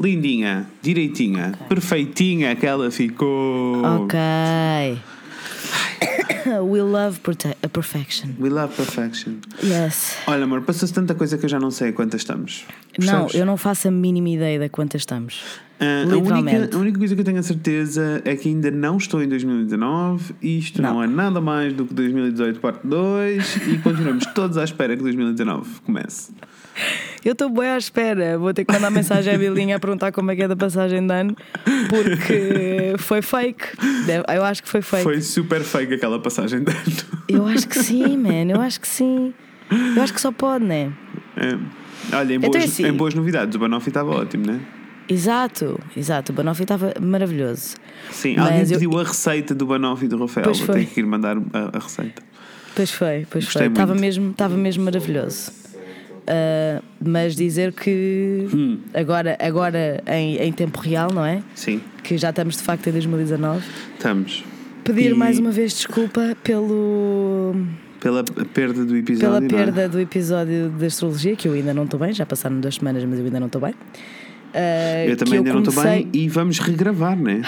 lindinha, direitinha, perfeitinha que ela ficou. Ok. We love perfection. We love perfection. Yes. Olha, amor, passou-se tanta coisa que eu já não sei a quantas estamos. Não, Percebes? eu não faço a mínima ideia de quantas estamos. Ah, a, única, a única coisa que eu tenho a certeza é que ainda não estou em 2019. Isto não, Não. é nada mais do que 2018 parte 2 e continuamos todos à espera que 2019 comece. Eu estou bem à espera. Vou ter que mandar mensagem à Bilinha a perguntar como é que é da passagem de ano, porque foi fake. Eu acho que foi fake. Foi super fake aquela passagem de ano. Eu acho que sim, man. Eu acho que sim. Eu acho que só pode, né? É. Olha, em Então boas, é assim. em boas novidades, o Banoff estava ótimo, né? Exato, exato. O Banoffee estava maravilhoso. Sim, Mas alguém eu- pediu a receita do Banoff e do Rafael. Pois Vou foi. ter que ir mandar a, a receita. Pois foi, pois Gostei foi. Estava mesmo, estava mesmo maravilhoso. Ah, mas dizer que Hum. agora, agora em, em tempo real, não é? Sim, Que já estamos de facto em 2019. estamos. Pedir E- mais uma vez desculpa pelo, Pela perda do episódio. pela é? perda do episódio de astrologia, que eu ainda não estou bem, já passaram duas semanas, mas eu ainda não estou bem. Ah, Eu também ainda não estou comecei- bem e vamos regravar, né?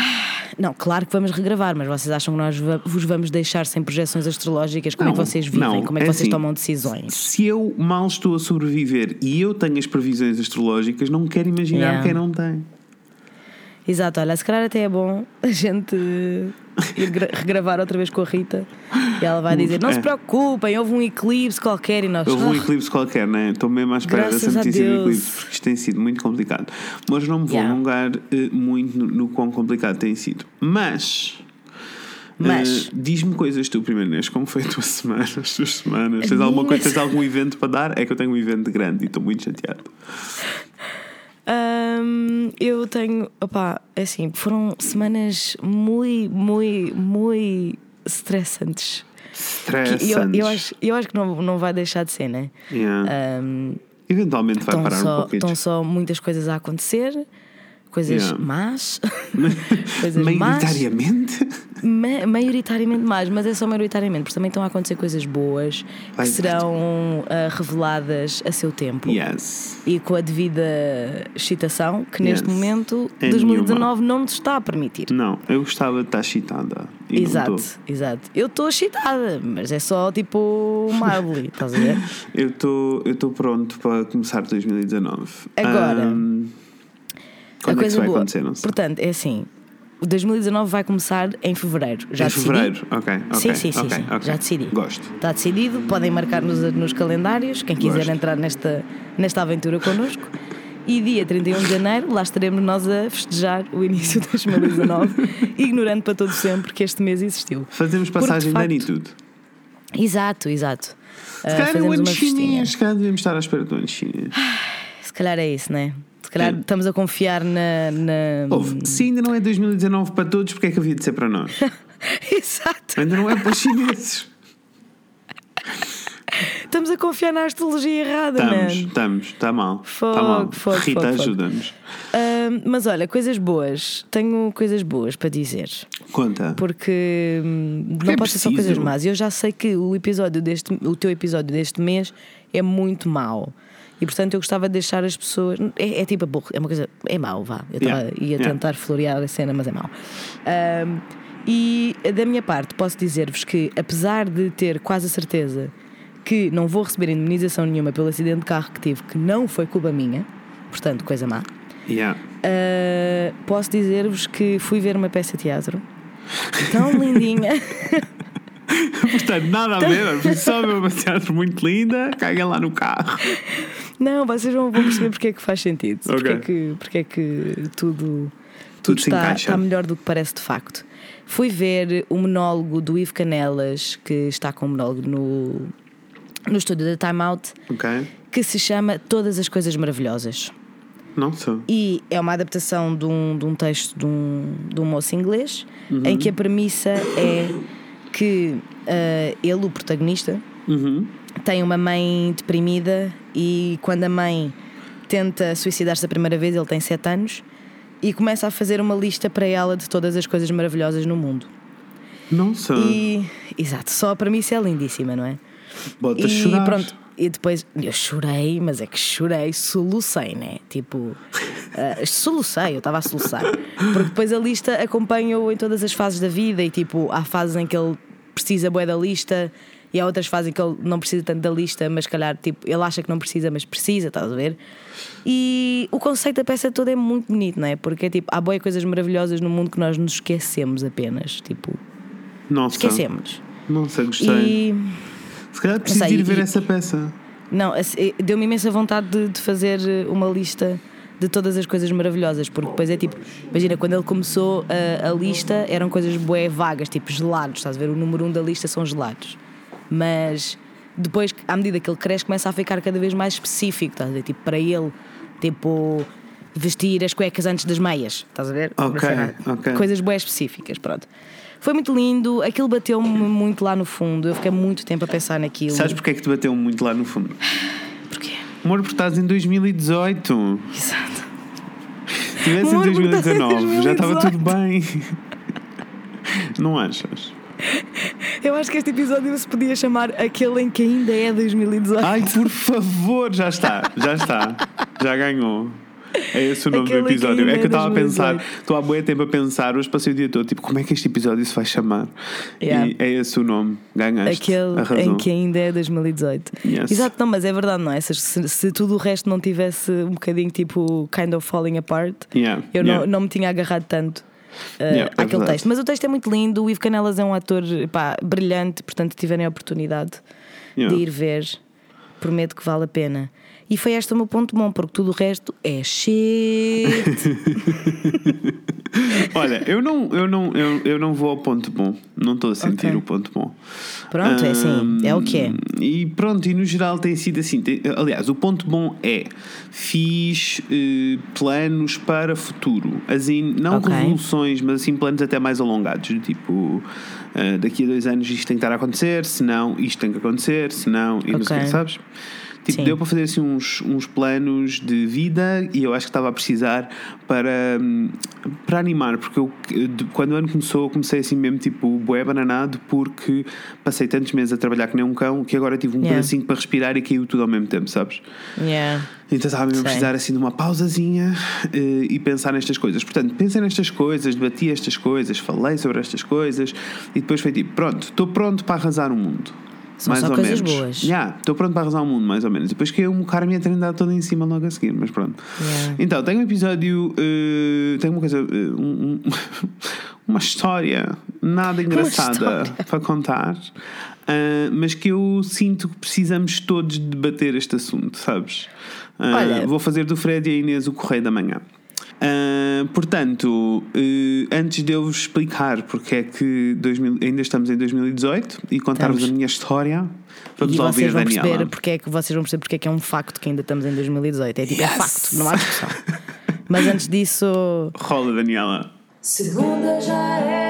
Não, claro que vamos regravar, mas vocês acham que nós vos vamos deixar sem projeções astrológicas? Como é que Não, vocês vivem? não, Como é que é vocês assim. tomam decisões? Se eu mal estou a sobreviver e eu tenho as previsões astrológicas, não quero imaginar Yeah. quem não tem. Exato, olha, se calhar até é bom a gente ir gra- regravar outra vez com a Rita e ela vai dizer: Não se É. preocupem, houve um eclipse qualquer e nós. Houve um "Ah, eclipse qualquer, né? Estou mesmo à espera Graças dessa notícia do eclipse, porque isto tem sido muito complicado. Mas não me vou alongar eh, muito no, no quão complicado tem sido. Mas. Mas- eh, Diz-me coisas tu primeiro, Inês. Como foi a tua semana, as tuas semanas? Tens alguma coisa, tens algum evento para dar? É que eu tenho um evento grande e estou muito chateado. Ahm, eu tenho. Opá, é assim, foram semanas muito, muito, muito estressantes. Stress. eu, eu, acho, eu acho que não, não vai deixar de ser, né? Yeah. Ahm, Eventualmente vai parar um só, pouquinho. estão só muitas coisas a acontecer, coisas Yeah. más, coisas más, Maioritariamente. ma maioritariamente más, mas é só maioritariamente, porque também estão a acontecer coisas boas Vai- que serão ah, reveladas a seu tempo Yes. e com a devida excitação que neste Yes. momento É 2019 não nos está a permitir. Não, eu gostava de estar excitada. Exato, exato. Eu estou excitada, mas é só tipo mildly, estás a ver? eu estou pronto para começar 2019. Agora, Ahm, quando é que vai acontecer? Não sei. Portanto, é assim. O 2019 vai começar em fevereiro. Já em decidi. fevereiro, ok. ok, Sim, sim, sim, ok, sim. ok. Já decidi. Gosto. Está decidido, podem marcar nos, nos calendários, quem quiser Gosto. entrar nesta, nesta aventura connosco. E dia 31 de janeiro, lá estaremos nós a festejar o início de 2019, ignorando para todo sempre que este mês existiu. Fazemos Porque, de passagem de ano e facto, tudo. Exato, exato. Ah, Se calhar é o fazemos ano chinês. Se calhar devemos estar à espera do ano chinês. Se calhar é isso, né? Se calhar É. estamos a confiar na. na... Ouve, se ainda não é 2019 para todos, porque é que havia de ser para nós? Exato. Ainda não é para os chineses. Estamos a confiar na astrologia errada, Estamos, man. estamos, está mal. Fogo, Está mal. fogo, Rita, ajuda-nos. Ahm, mas olha, coisas boas. Tenho coisas boas para dizer. Conta. Porque hum, Porque não é pode ser só coisas más. Eu já sei que o episódio deste, o teu episódio deste mês é muito mau. E portanto eu gostava de deixar as pessoas. É, é tipo burro, é uma coisa. É mau, vá. Eu tava, Yeah, ia yeah. tentar florear a cena, mas é mau. Ahm, e da minha parte, posso dizer-vos que, apesar de ter quase a certeza que não vou receber indemnização nenhuma pelo acidente de carro que tive, que não foi culpa minha, portanto, coisa má. Yeah. Uh, posso dizer-vos que fui ver uma peça de teatro tão lindinha. Portanto, nada a ver. Só ver uma teatro muito linda. Caguem lá no carro. Não, vocês vão, vão perceber porque é que faz sentido. Porque, Ok. é que, porque é que tudo, Tudo se está, encaixa. está melhor do que parece de facto. Fui ver o monólogo do Ivo Canelas, que está com o monólogo no, no estúdio da Time Out, Ok? que se chama Todas as Coisas Maravilhosas. Não sou. E é uma adaptação de um, de um texto de um, de um moço inglês, Uhum. em que a premissa é que ah, ele, o protagonista, Uhum. tem uma mãe deprimida e quando a mãe tenta suicidar-se a primeira vez, ele tem 7 anos, e começa a fazer uma lista para ela de todas as coisas maravilhosas no mundo. Não sou. E, exato, só a premissa é lindíssima, não é? Bota e chorar. pronto, e depois eu chorei, mas é que chorei, solucei, né? Tipo, uh, solucei, eu estava a soluçar. Porque depois a lista acompanha-o em todas as fases da vida e tipo, há fases em que ele precisa bué da lista e há outras fases em que ele não precisa tanto da lista, mas calhar tipo, ele acha que não precisa, mas precisa, estás a ver? E o conceito da peça toda é muito bonito, não é? Porque é tipo, há boas coisas maravilhosas no mundo que nós nos esquecemos apenas. Tipo, Nossa. esquecemos. Nossa, gostei. E Se calhar preciso sei, ir ver e- essa peça. não, assim, deu-me imensa vontade de, de fazer uma lista de todas as coisas maravilhosas, porque depois é tipo, imagina, quando ele começou a, a lista eram coisas bué vagas, tipo gelados, estás a ver? O número um da lista são gelados. Mas depois, à medida que ele cresce, começa a ficar cada vez mais específico, estás a ver? Tipo, para ele, tipo, vestir as cuecas antes das meias, estás a ver? Ok, ok. Coisas bué específicas, pronto. Foi muito lindo, aquilo bateu-me muito lá no fundo, eu fiquei muito tempo a pensar naquilo. Sabes porque é que te bateu muito lá no fundo? Porquê? Amor, porque estás em 2018. Exato. Se estivesse em Amor, porque estás em 2019, já estava 2018. tudo bem. Não achas? Eu acho que este episódio se podia chamar aquele em que ainda é 2018. Ai, por favor, já está, já está. Já ganhou. É esse o nome Aquele do episódio. É que eu é estava a pensar, 2018. estou há muito tempo a pensar, hoje passei o dia todo, tipo, como é que este episódio se vai chamar? Yeah. E é esse o nome. Ganhaste. Aquele em que ainda é 2018. Yes. Exato, não, mas é verdade, não é? Se, se, tudo o resto não tivesse um bocadinho tipo kind of falling apart, Yeah, eu yeah. não, não me tinha agarrado tanto. uh, Yeah, é àquele verdade. texto, mas o texto é muito lindo. O Ivo Canelas é um ator pá, brilhante, portanto, se tiverem a oportunidade de ir ver, prometo que vale a pena. E foi este o meu ponto bom, porque tudo o resto é shit. Olha, eu não, eu, não, eu, eu não vou ao ponto bom. Não estou a sentir Ok. o ponto bom. Pronto, é assim, é o que é. E pronto, e no geral tem sido assim. Tem- aliás, o ponto bom é fiz eh, planos para futuro. Assim, não Ok. revoluções, mas assim planos até mais alongados. do Tipo, eh, daqui a dois anos isto tem que estar a acontecer, se não, isto tem que acontecer, se não, e não sei o que, sabes? Tipo, Sim. deu para fazer assim uns, uns planos de vida e eu acho que estava a precisar para, hum, para animar, porque eu, quando o ano começou, eu comecei assim mesmo tipo bué bananado, porque passei tantos meses a trabalhar que nem um cão que agora tive um Yeah. pedacinho para respirar e caiu tudo ao mesmo tempo, sabes? Yeah. Então estava mesmo a precisar assim de uma pausazinha eh, e pensar nestas coisas. Portanto, pensei nestas coisas, debati estas coisas, falei sobre estas coisas e depois foi tipo: pronto, estou pronto para arrasar o mundo. São mais só ou coisas menos. boas. Já, estou pronto para arrasar o mundo, mais ou menos. Depois que eu cara me trindade toda em cima logo a seguir, mas pronto. Yeah. Então, tenho um episódio, eh, tenho uma coisa, eh, um- um- uma história nada engraçada história. para contar, ah, mas que eu sinto que precisamos todos debater este assunto, sabes? Olha- vou fazer do Fred e a Inês o Correio da Manhã. Ah, portanto, eh, antes de eu vos explicar porque é que 2000 ainda estamos em 2018 e contar-vos a minha história, vamos e lá ouvir vocês a vão Daniela. perceber porque é que vocês vão perceber porque é que é um facto que ainda estamos em 2018. É tipo, é Yes! facto, não há discussão. Mas antes disso, Rola, Daniela. Segunda já era,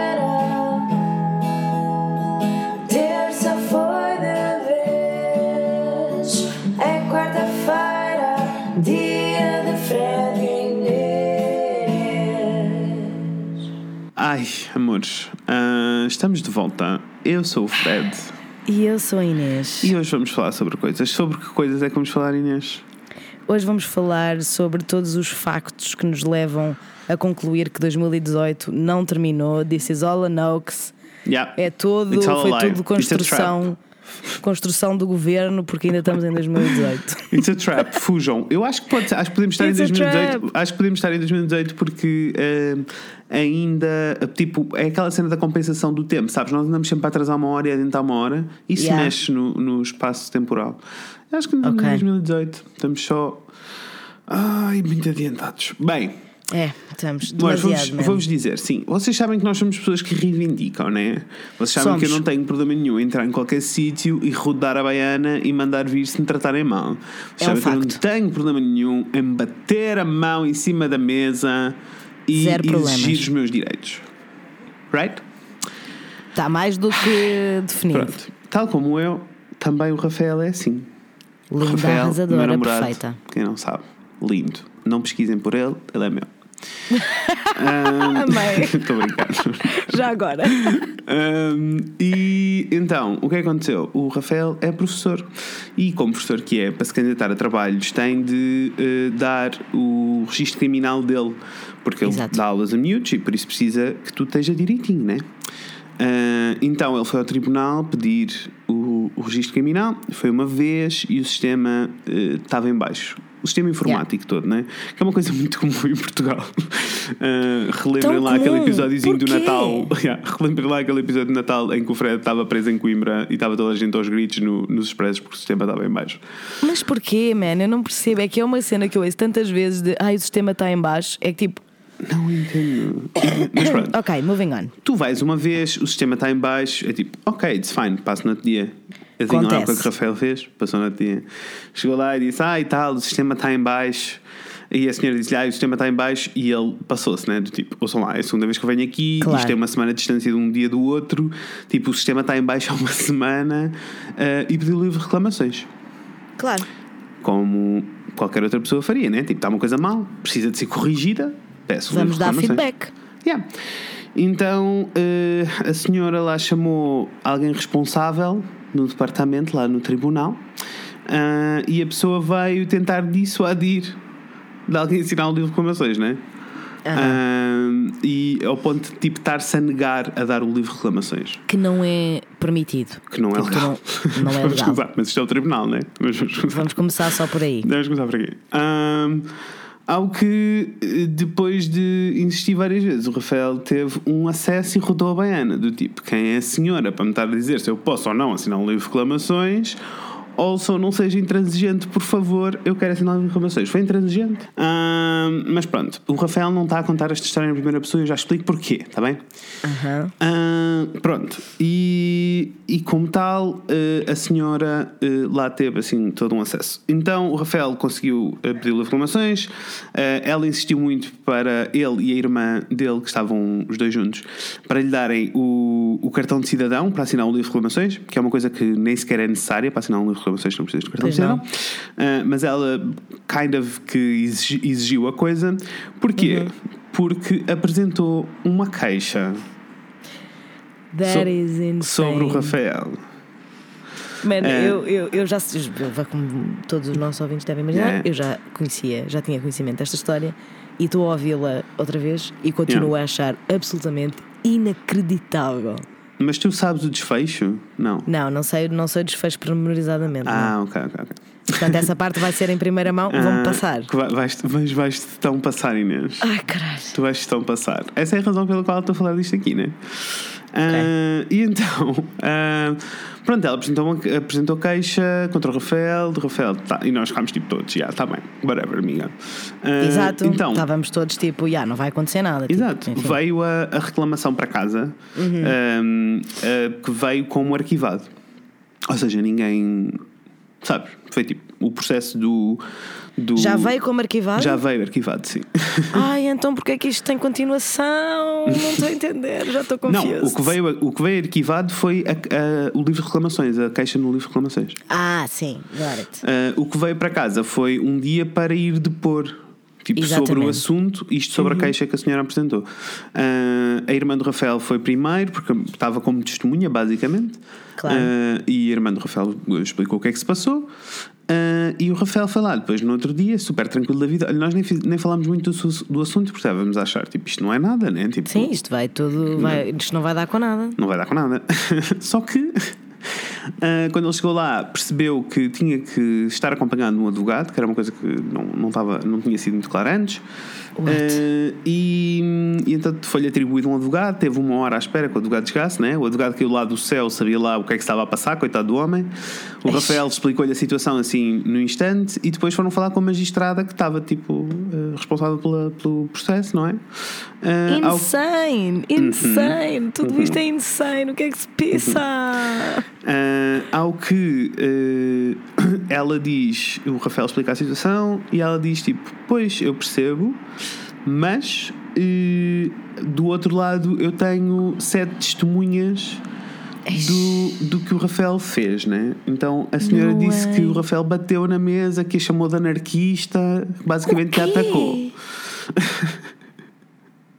Ai, amores, ah, estamos de volta. Eu sou o Fred e eu sou a Inês. e hoje vamos falar sobre coisas. Sobre que coisas é que vamos falar, Inês? Hoje vamos falar sobre todos os factos que nos levam a concluir que 2018 não terminou. This is all a hoax. Yeah. É todo, foi tudo construção, construção do governo, porque ainda estamos em 2018. It's a trap, fujam. Eu acho que, pode, acho que podemos estar It's em a 2018. trap. Acho que podemos estar em 2018 porque eh, ainda, tipo, é aquela cena da compensação do tempo, sabes? Nós andamos sempre a atrasar uma hora e a adiantar uma hora. Isso Yeah. mexe no, no espaço temporal. Eu acho que em Ok. 2018 estamos só. Ai, muito adiantados. Bem, É, estamos Mas vamos, vamos dizer, sim, vocês sabem que nós somos pessoas que reivindicam, né? Vocês sabem que eu Somos. não tenho problema nenhum em entrar em qualquer sítio e rodar a baiana e mandar vir se me tratarem mal. Vocês É um sabem que eu não tenho problema nenhum em bater a mão em cima da mesa e Zero problemas. exigir os meus direitos. Right? Está mais do que definido. Pronto. Tal como eu, também o Rafael é assim. Linda, Rafael, meu arrasadora, namorado, perfeita. Quem não sabe, lindo. Não pesquisem por ele, ele é meu. Amei. Estou a brincar. Já agora. Ahm, e então, o que aconteceu? O Rafael é professor e, como professor que é, para se candidatar a trabalhos, tem de eh, dar o registro criminal dele, porque ele Exato. dá aulas a miúdos e por isso precisa que tudo esteja direitinho, né? Ah, então ele foi ao tribunal pedir o, o registro criminal, foi uma vez e o sistema eh, estava em baixo. O sistema informático todo, né? Que é uma coisa muito comum em Portugal. Ah, relembrem lá aquele episódiozinho do? Natal Yeah, relembrem lá aquele episódio de Natal em que o Fred estava preso em Coimbra e estava toda a gente aos gritos no- nos expressos porque o sistema estava em baixo. Mas porquê, man? Eu não percebo. É que é uma cena que eu ouço tantas vezes de ai, o sistema está em baixo. É que tipo, Não entendo. Mas pronto, ok, moving on. tu vais uma vez, o sistema está em baixo, é tipo, ok, it's fine, passo no outro dia. Adivinham lá o que, é que o Acontece. Rafael fez? Passou outro dia. Chegou lá e disse, ah, e tal, o sistema está em baixo. E a senhora disse-lhe, ah, o sistema está em baixo. E ele passou-se, né? Do tipo, ouçam lá, é a segunda vez que eu venho aqui, Claro. isto é uma semana de distância de um dia do outro. Tipo, o sistema está em baixo há uma semana eh, e pediu livre reclamações. Claro. Como qualquer outra pessoa faria, né? Tipo, está uma coisa mal, precisa de ser corrigida, peço Vamos dar feedback. Yeah. Então eh, a senhora lá chamou alguém responsável no departamento, lá no tribunal, ah, e a pessoa veio tentar dissuadir de alguém assinar o livro de reclamações, né? Ah, e ao ponto de tipo estar-se a negar a dar o livro de reclamações, Que não é permitido. que não é Tipo, legal. Não, não é Vamos legal. começar, mas isto é o tribunal, né? Mas vamos começar. Vamos começar só por aí. Vamos começar por aqui. Ahm, ao que, eh, depois de insistir várias vezes, o Rafael teve um acesso e rodou a baiana, do tipo: quem é a senhora para me estar a dizer se eu posso ou não assinar um livro de reclamações? Só não seja intransigente, por favor, eu quero assinar de reclamações. Foi intransigente. Mas pronto, o Rafael não está a contar esta história em primeira pessoa e eu já explico porquê, está bem? Pronto, e, e como tal, eh, a senhora eh, lá teve assim todo um acesso. Então o Rafael conseguiu eh, pedir reclamações, eh, ela insistiu muito para ele e a irmã dele, que estavam os dois juntos, para lhe darem o, o cartão de cidadão para assinar um livro de reclamações, que é uma coisa que nem sequer é necessária para assinar um livro reclamações, não precisas de cartão de cidadão. Ah, mas ela kind of que exigi- exigiu a coisa. Porquê? Uhum. Porque apresentou uma queixa That So- sobre o Rafael. Mano, É. eu, eu, eu já, como todos os nossos ouvintes devem imaginar, É. eu já conhecia, já tinha conhecimento desta história e estou a ouvi-la outra vez e continuo a achar absolutamente inacreditável. Mas tu sabes o desfecho? Não. Não, não sei, não sei o desfecho pormenorizadamente. não. Ah, ok, ok, ok. Portanto, essa parte vai ser em primeira mão, vão-me Ah, passar. que vai- Vais, vais, vais-te tão passar, Inês. Ai, caralho. Tu vais-te tão passar. Essa é a razão pela qual estou a falar disto aqui, né? Ah, e então, ah, pronto, ela apresentou, apresentou queixa contra o Rafael, do Rafael, tá, e nós ficámos tipo todos, já, está bem, whatever, amiga. Ah, Exato. Então, Estávamos todos tipo, já, não vai acontecer nada. tipo, Exato. enfim. Veio a, a reclamação para casa Uhum. um, uh, que veio como arquivado. Ou seja, ninguém. Sabes? Foi tipo o processo do. do Já veio como arquivado? Já veio arquivado, sim. Ai, então porque é que isto tem continuação? Não estou a entender, já estou Não, confusa. o que, veio, o que veio arquivado foi a- a- o livro de reclamações, a queixa no livro de reclamações. Ah, sim, got it. Uh, o que veio para casa foi um dia para ir depor. Tipo, sobre o. Uhum. assunto, isto sobre a queixa que a senhora apresentou. Uh, a irmã do Rafael foi primeiro, porque estava como testemunha, basicamente. Claro. Uh, e a irmã do Rafael explicou o que é que se passou. Uh, e o Rafael foi lá depois no outro dia, super tranquilo da vida. Olha, nós nem, nem falámos muito do, do assunto, porque estávamos a achar, tipo, isto não é nada, né? Tipo, Sim, isto vai tudo. Vai, isto não vai dar com nada. não vai dar com nada. Só que ah, quando ele chegou lá, percebeu que tinha que estar acompanhado de um advogado, que era uma coisa que não, não, estava, não tinha sido muito clara antes. Ah, e, e então foi-lhe atribuído um advogado, teve uma hora à espera que o advogado chegasse, né? o advogado caiu lá do céu, sabia lá o que é que estava a passar, coitado do homem. O Eish. Rafael explicou-lhe a situação assim no instante e depois foram falar com a magistrada que estava tipo ah, responsável pela, pelo processo, não é? Ah, ao- Insane! Insane! Tudo isto é insane! O que é que se pisa? Ah, ao que ela diz, o Rafael explica a situação e ela diz tipo, pois eu percebo, mas eh, do outro lado eu tenho sete testemunhas do, do que o Rafael fez, né? Então a senhora No disse que way. o Rafael bateu na mesa, que a chamou de anarquista, basicamente que a atacou.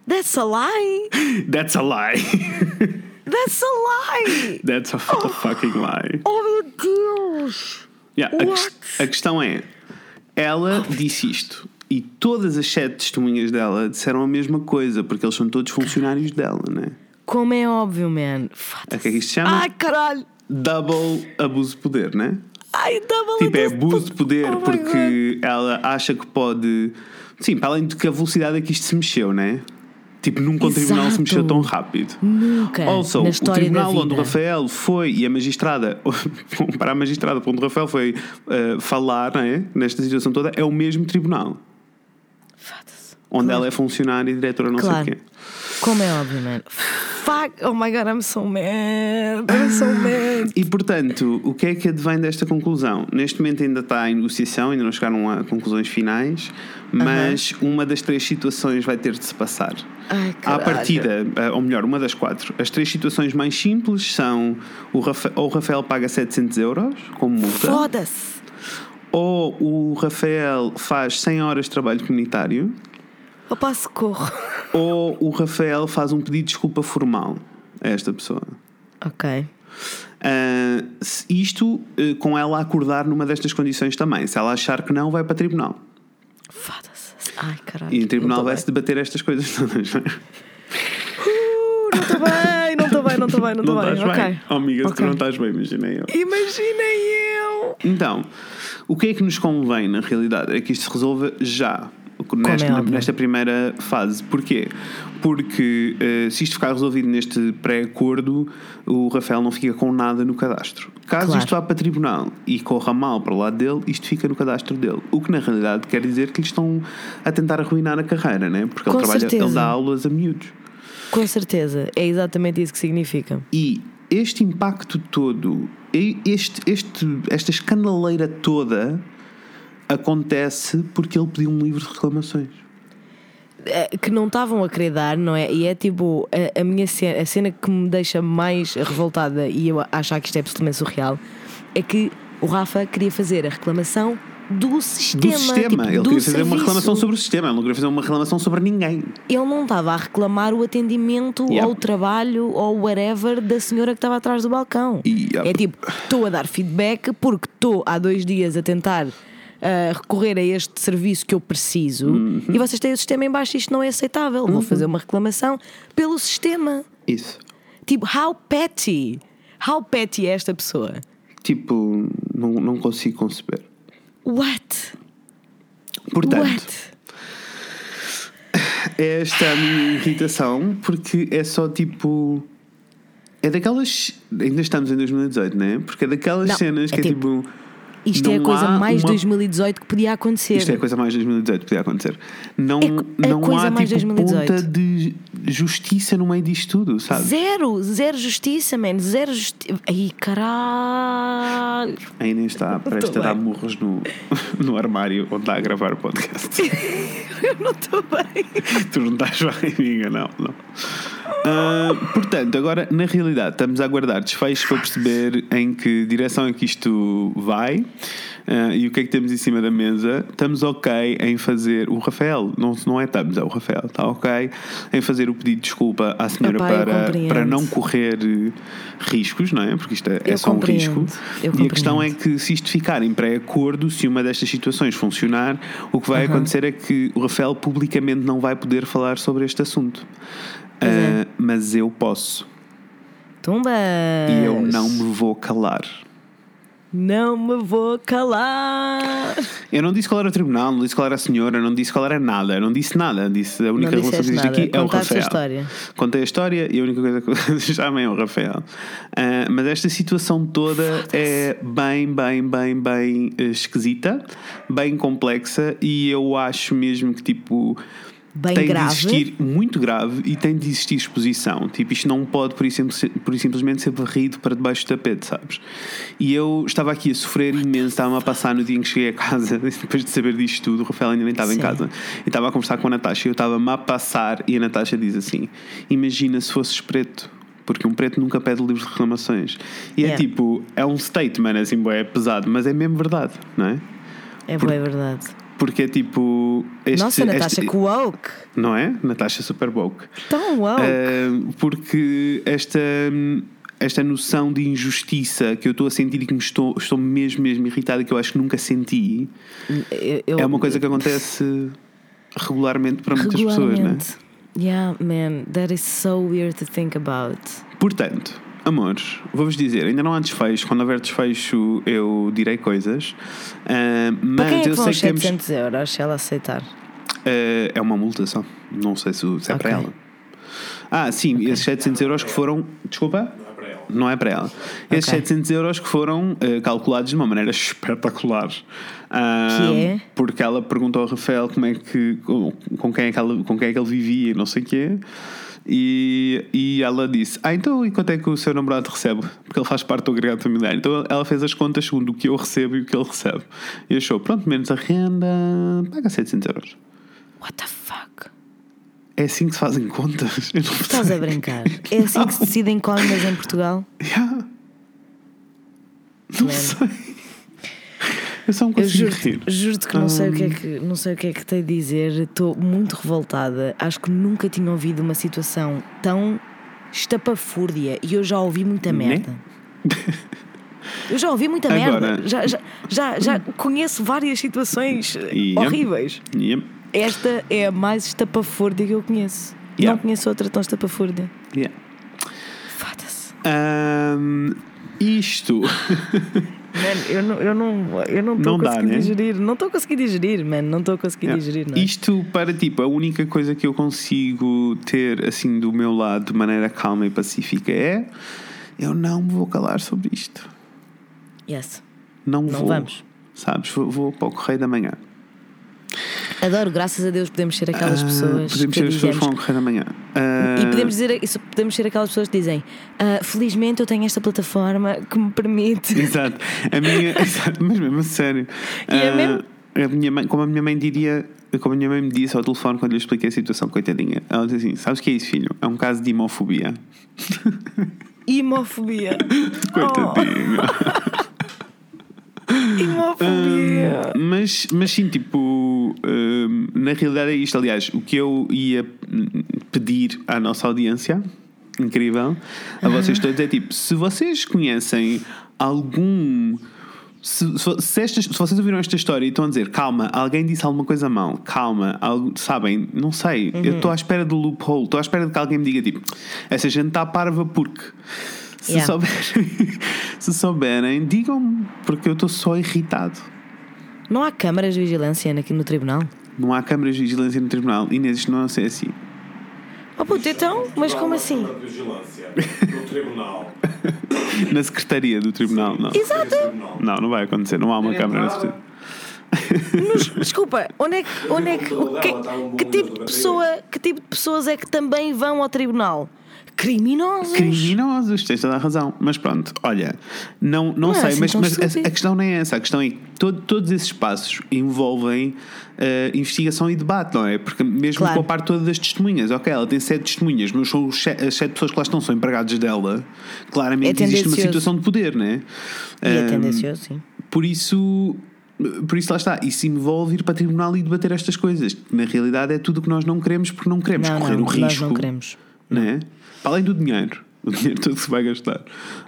That's a lie! That's a lie. That's a lie! That's a fu- fucking lie. Oh meu Deus! Yeah, a, a questão é: ela disse isto e todas as sete testemunhas dela disseram a mesma coisa, porque eles são todos funcionários dela, né? Como é óbvio, man. A que é que isto se chama? Ai, caralho! Double abuso de poder, né? Ai, double Tipo, é abuso de poder Oh porque ela acha que pode. Sim, para além de que a velocidade a que isto se mexeu, né? Tipo, nunca um tribunal se mexeu tão rápido. Nunca Also, o tribunal onde o Rafael foi e a magistrada, para a magistrada onde o Rafael foi eh, falar né, nesta situação toda, é o mesmo tribunal. Onde ela é funcionária e diretora, não Claro. sei o quê. Como é óbvio, man. Fuck! Oh my god, I'm so mad! I'm so mad! E portanto, o que é que advém desta conclusão? Neste momento ainda está em negociação, ainda não chegaram a conclusões finais, mas uma das três situações vai ter de se passar. Ai, À partida, eh, ou melhor, uma das quatro. As três situações mais simples são o Rafa- ou o Rafael paga 700 euros como multa, Foda-se! ou o Rafael faz 100 horas de trabalho comunitário, Opa, socorro! ou o Rafael faz um pedido de desculpa formal a esta pessoa. Ok. Se isto eh, com ela acordar numa destas condições também. Se ela achar que não, vai para tribunal. Foda-se. Ai, caralho. E em tribunal vai-se debater estas coisas todas. não é? bem. Não estou bem, não estou bem, não estou bem, não estou bem. estás Ok. bem? Oh, amiga, se tu não estás bem, imagina eu. Imaginem eu! Então, o que é que nos convém na realidade? É que isto se resolva já. Nesta, é nesta primeira fase. Porquê? Porque eh, se isto ficar resolvido neste pré-acordo, o Rafael não fica com nada no cadastro. Caso Claro. isto vá para tribunal e corra mal para o lado dele, isto fica no cadastro dele. O que na realidade quer dizer que lhe estão a tentar arruinar a carreira, né? porque ele, trabalha, certeza. ele dá aulas a miúdos. Com certeza, é exatamente isso que significa. E este impacto todo, este, este, esta escandaleira toda acontece porque ele pediu um livro de reclamações. É, Que não estavam a querer dar, não é? E é tipo, a, a minha cena, a cena que me deixa mais revoltada e eu achar que isto é absolutamente surreal é que o Rafa queria fazer a reclamação do sistema. Do sistema. tipo, ele do queria fazer uma reclamação sobre o sistema, ele não queria fazer uma reclamação sobre ninguém. Ele não estava a reclamar o atendimento Yep. ou o trabalho ou whatever da senhora que estava atrás do balcão. É tipo, estou a dar feedback porque estou há dois dias a tentar ah, recorrer a este serviço que eu preciso Uhum. e vocês têm o sistema em baixo e isto não é aceitável. Vou fazer uma reclamação pelo sistema. Isso. Tipo, how petty? How petty é esta pessoa? Tipo, não, não consigo conceber. What? Portanto, What? é esta a minha irritação, porque é só tipo. É daquelas. Ainda estamos em 2018, né? Porque é daquelas Não, cenas é que é tipo, tipo. Isto é a não coisa mais uma 2018 que podia acontecer. Isto é a coisa mais 2018 que podia acontecer. Não, É a não há mais tipo 2018. ponta de justiça no meio disto tudo, sabe? Zero, zero justiça, man, zero justiça. Ai, caralho. A Inês está prestes a dar murros no, no armário onde está a gravar o podcast. Eu não estou bem. tu não estás bem, amiga, não, não. Ah, portanto, agora na realidade estamos a aguardar desfechos para perceber em que direção é que isto vai ah, e o que é que temos em cima da mesa. Estamos ok em fazer o Rafael, não, não é estamos, é o Rafael, está ok em fazer o pedido de desculpa à senhora eu para, para não correr riscos, não é? Porque isto é, é só um risco. E a questão é que se isto ficar em pré-acordo, se uma destas situações funcionar, o que vai acontecer é que o Rafael publicamente não vai poder falar sobre este assunto. É. Mas eu posso. Tumba! E eu não me vou calar. Não me vou calar. Eu não disse qual era o tribunal, não disse qual era a senhora, não disse qual era nada, não disse nada. Disse a única Não relação que existe aqui é o contaste a Rafael. história. Contei a história e a única coisa que chamem é o Rafael. Ah, mas esta situação toda é bem, bem, bem, bem eh, esquisita, bem complexa e eu acho mesmo que tipo. Bem tem grave. de existir muito grave e tem de existir exposição. Tipo, isto não pode, por, isso, por isso simplesmente, ser varrido para debaixo do tapete, sabes? E eu estava aqui a sofrer imenso, estava-me a passar no dia em que cheguei a casa, depois de saber disto tudo, o Rafael ainda nem estava em Sim. casa, e estava a conversar com a Natasha e eu estava-me a passar, e a Natasha diz assim: Imagina se fosses preto. Porque um preto nunca pede livro de reclamações. E é Yeah. tipo, é um statement assim, é pesado, mas é mesmo verdade, não é? É boa, é verdade. Porque é tipo. Este, Nossa, Natasha, este- que woke! Não é? Natasha Super woke. Tão woke! Uh, porque esta, esta noção de injustiça que eu estou a sentir e que me estou, estou mesmo, mesmo irritado e que eu acho que nunca senti Eu- é uma coisa que acontece regularmente para muitas pessoas, né? Regularmente. Yeah, man, that is so weird to think about. Portanto, amores, vou-vos dizer, ainda não há desfecho. Quando houver desfecho, eu direi coisas. Uh, mas é que eu sei que temos. 700 euros se ela aceitar? Uh, é uma multa só. Não sei se, se é Ok. para ela. Ah, sim, esses 700 euros que foram. Desculpa? Não é para ela. Esses Ok. 700 euros que foram uh, calculados de uma maneira espetacular. Ah, Que é? Porque ela perguntou ao Rafael como é que, com, com quem é que ela, com quem é que ele vivia e não sei o quê. E, e ela disse: Ah, então e quanto é que o seu namorado recebe? Porque ele faz parte do agregado familiar. Então ela fez as contas segundo o que eu recebo e o que ele recebe. E achou: Pronto, menos a renda, paga 700 euros. What the fuck? É assim que se fazem contas? Estás a brincar? É assim que se decidem cóminas em Portugal? Yeah. Não Man. sei. Eu só não Eu consigo juro-te rir. juro que não sei o que é Hum. que não sei o que é que tenho a dizer. Estou muito revoltada. Acho que nunca tinha ouvido uma situação tão estapafúrdia e eu já ouvi muita Né? merda. Eu já ouvi muita Agora- merda. Já, já, já, já conheço várias situações Yep. horríveis. Yep. Esta é a mais estapafúrdia que eu conheço. Yeah. Não conheço outra tão estapafúrdia. Yeah. Foda-se. Ahm, isto. Man, eu não eu não eu não estou conseguir né? digerir. Não estou a conseguir digerir, man. Não estou a conseguir Yeah. digerir, não é? Isto para tipo, a única coisa que eu consigo ter assim do meu lado de maneira calma e pacífica é eu não me vou calar sobre isto. Yes. Não, Não vou. vamos. Sabes? Vou, vou para o correio da manhã. Adoro, graças a Deus podemos ser aquelas Ah, pessoas podemos que ser as pessoas que vão ao correio da manhã. Ah, e podemos dizer podemos ser aquelas pessoas que dizem "Ah, felizmente eu tenho esta plataforma que me permite Exato. A minha, exato, mas mesmo a sério. E é mesmo? a minha mãe, como a minha mãe diria, como a minha mãe me disse ao telefone quando lhe expliquei a situação, coitadinha, ela disse assim: Sabes o que é isso, filho? É um caso de imofobia. imofobia Coitadinha. Oh, imofobia Hum, mas, mas sim, tipo, hum, na realidade é isto. Aliás, o que eu ia pedir à nossa audiência, incrível, a vocês todos, é tipo: se vocês conhecem algum. Se, se, se estas- se vocês ouviram esta história e estão a dizer, calma, alguém disse alguma coisa mal, calma, algo, sabem, não sei, eu estou à espera do loophole, estou à espera de que alguém me diga, tipo, essa gente está parva porque. Se, Yeah. souberem, se souberem, digam-me, porque eu estou só irritado. não há câmaras de vigilância aqui no tribunal Não há câmaras de vigilância no tribunal. Inês, isto não é assim. oh puto, então, mas como assim? Câmara de vigilância no tribunal. Na secretaria do tribunal, não. exato Não, não vai acontecer. Não há uma É câmara na secretaria. mas, desculpa, onde é que, onde é que, que, que tipo de pessoa que tipo de pessoas é que também vão ao tribunal? Criminosos Criminosos, tens toda a razão. Mas pronto, olha, não, não, Não é sei, assim mas, mas a, a questão não é essa. A questão é que todo- todos esses passos envolvem eh, investigação e debate, não é? Porque mesmo Claro. com a parte toda das testemunhas, ok, ela tem sete testemunhas, mas são as sete pessoas que lá estão, são empregados dela. Claramente É existe uma situação de poder, não é? E é tendencioso, sim. Por isso, por isso lá está. Isso envolve ir para tribunal e debater estas coisas. Na realidade é tudo o que nós não queremos porque não queremos Não, correr não, o risco. nós não queremos. Não é? Além do dinheiro. O dinheiro todo que se vai gastar.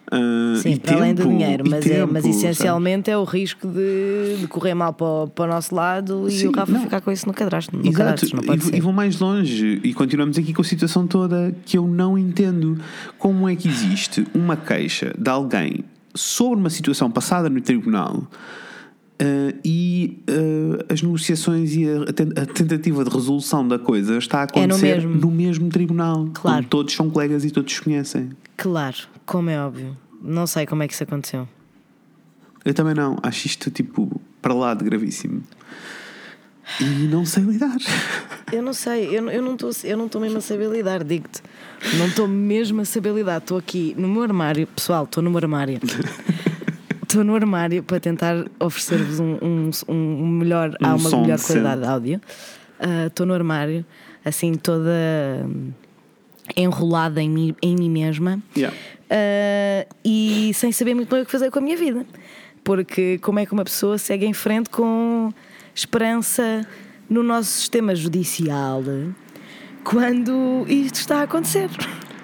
Ah, Sim, e para além do tempo, dinheiro, e mas, é, mas tempo, essencialmente é o risco de, de correr mal para o, para o nosso lado e Sim, o Rafa não. ficar com isso no cadastro. No Exato, cadastro e, e vou mais longe e continuamos aqui com a situação toda que eu não entendo como é que existe uma queixa de alguém sobre uma situação passada no tribunal ah, e ah, as negociações e a, a ten- a tentativa de resolução da coisa está a É no acontecer mesmo. no mesmo tribunal Claro. todos são colegas e todos se conhecem Claro, como é óbvio. Não sei como é que isso aconteceu. eu também não, acho isto tipo para lá de gravíssimo e não sei lidar Eu não sei, eu, eu não estou mesmo a saber lidar, digo-te. Não estou mesmo a saber lidar. Estou aqui no meu armário, pessoal, estou no meu armário. Estou no armário para tentar oferecer-vos um, um, um melhor, há Um uma som melhor qualidade de áudio. Ah, Estou no armário, assim, toda hum, enrolada em mim, em mim mesma. Yeah. Ah, e sem saber muito bem o que fazer com a minha vida. Porque como é que uma pessoa segue em frente com esperança no nosso sistema judicial quando isto está a acontecer.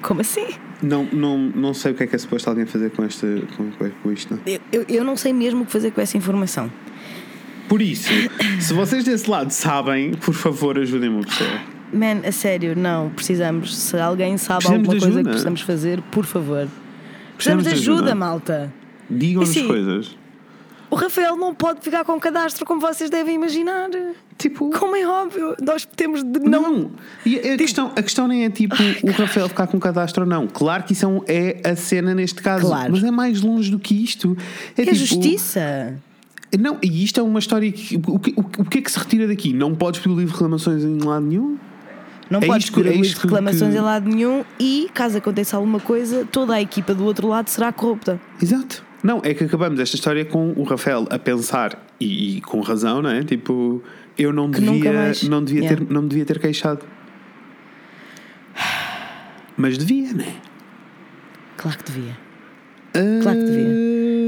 Como assim? Não, não, não sei o que é que é suposto alguém fazer com, este, com, com isto. Não. Eu, eu, eu não sei mesmo o que fazer com essa informação. Por isso, se vocês desse lado sabem, por favor, ajudem-me a pessoa. Man, a sério, não, precisamos. Se alguém sabe Precisamos alguma coisa que precisamos fazer, por favor. Precisamos, de de ajuda, ajuda. malta. Digam-nos coisas. O Rafael não pode ficar com cadastro como vocês devem imaginar. Tipo. Como é óbvio, nós temos de não. Não, e a, questão, a questão nem é tipo o Rafael ficar com cadastro ou não. Claro que isso é, é a cena neste caso, Claro. mas é mais longe do que isto. É, É tipo, justiça. Não, e isto é uma história que. O que, o, o que é que se retira daqui? Não podes pedir o livro de reclamações em lado nenhum? Não É podes pedir é o livro isto de reclamações que- em lado nenhum e, caso aconteça alguma coisa, toda a equipa do outro lado será corrupta. Exato. Não, é que acabamos esta história com o Rafael a pensar, e, e com razão, não é? Tipo, eu não Que devia, mais. não devia, Yeah. ter, não me devia ter queixado. Mas devia, não é? Claro que devia. Claro que devia.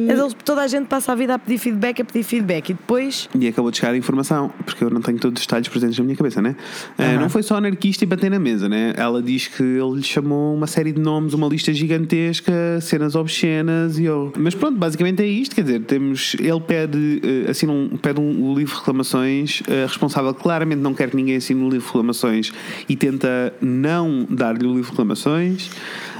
Mas eles- Toda a gente passa a vida a pedir feedback, a pedir feedback e depois. E acabou de chegar a informação, porque eu não tenho todos os detalhes presentes na minha cabeça, né? Ah, Aham. não foi só anarquista e bater na mesa, né? Ela diz que ele lhe chamou uma série de nomes, uma lista gigantesca, cenas obscenas e eu. Mas pronto, basicamente é isto, quer dizer, temos. Ele pede, eh, assina um, pede um, livro de reclamações, a responsável claramente não quer que ninguém assine o livro de reclamações e tenta não dar-lhe o livro de reclamações.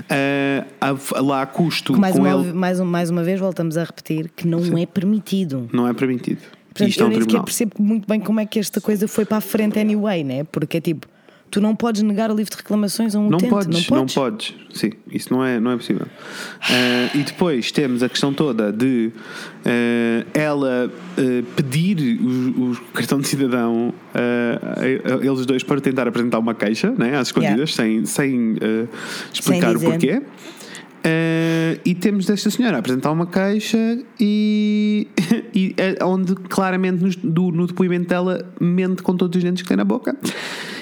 Ah, há- lá a custo Mais com uma, ele. mais, mais uma vez voltamos a repetir que não é permitido. Não é permitido. Portanto, Isto é eu um nem sequer percebo muito bem como é que esta coisa foi para a frente anyway, né? Porque é tipo, tu não podes negar o livro de reclamações a um Não utente, podes, não não podes. podes. Sim, isso não é, não é possível. Ah, e depois temos a questão toda de ah, ela ah, pedir o, o cartão de cidadão a- eles dois para tentar apresentar uma queixa, né, às escondidas, sem, sem ah, explicar o dizer. porquê. Ah, e temos desta senhora a apresentar uma queixa e, e é onde claramente nos- do- no depoimento dela mente com todos os dentes que tem na boca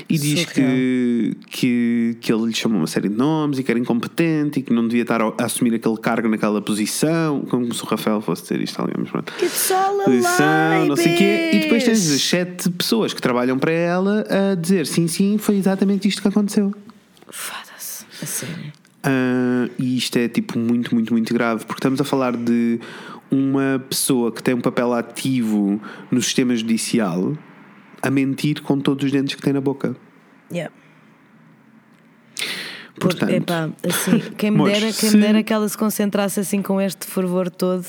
e diz Surreal. que, que, que ele lhe chamou uma série de nomes e que era incompetente e que não devia estar a, a assumir aquele cargo naquela posição, como se o Rafael fosse dizer isto a alguém, mas pronto. It's all a Posição, lie, não sei o quê. E depois tens as sete pessoas que trabalham para ela a dizer sim, sim, foi exatamente isto que aconteceu. Foda-se. A sério. Ah, e isto é tipo muito, muito, muito grave, porque estamos a falar de uma pessoa que tem um papel ativo no sistema judicial a mentir com todos os dentes que tem na boca. Yeah. Portanto, Porque, epá, assim, quem me, dera, quem me dera que ela se concentrasse assim com este fervor todo.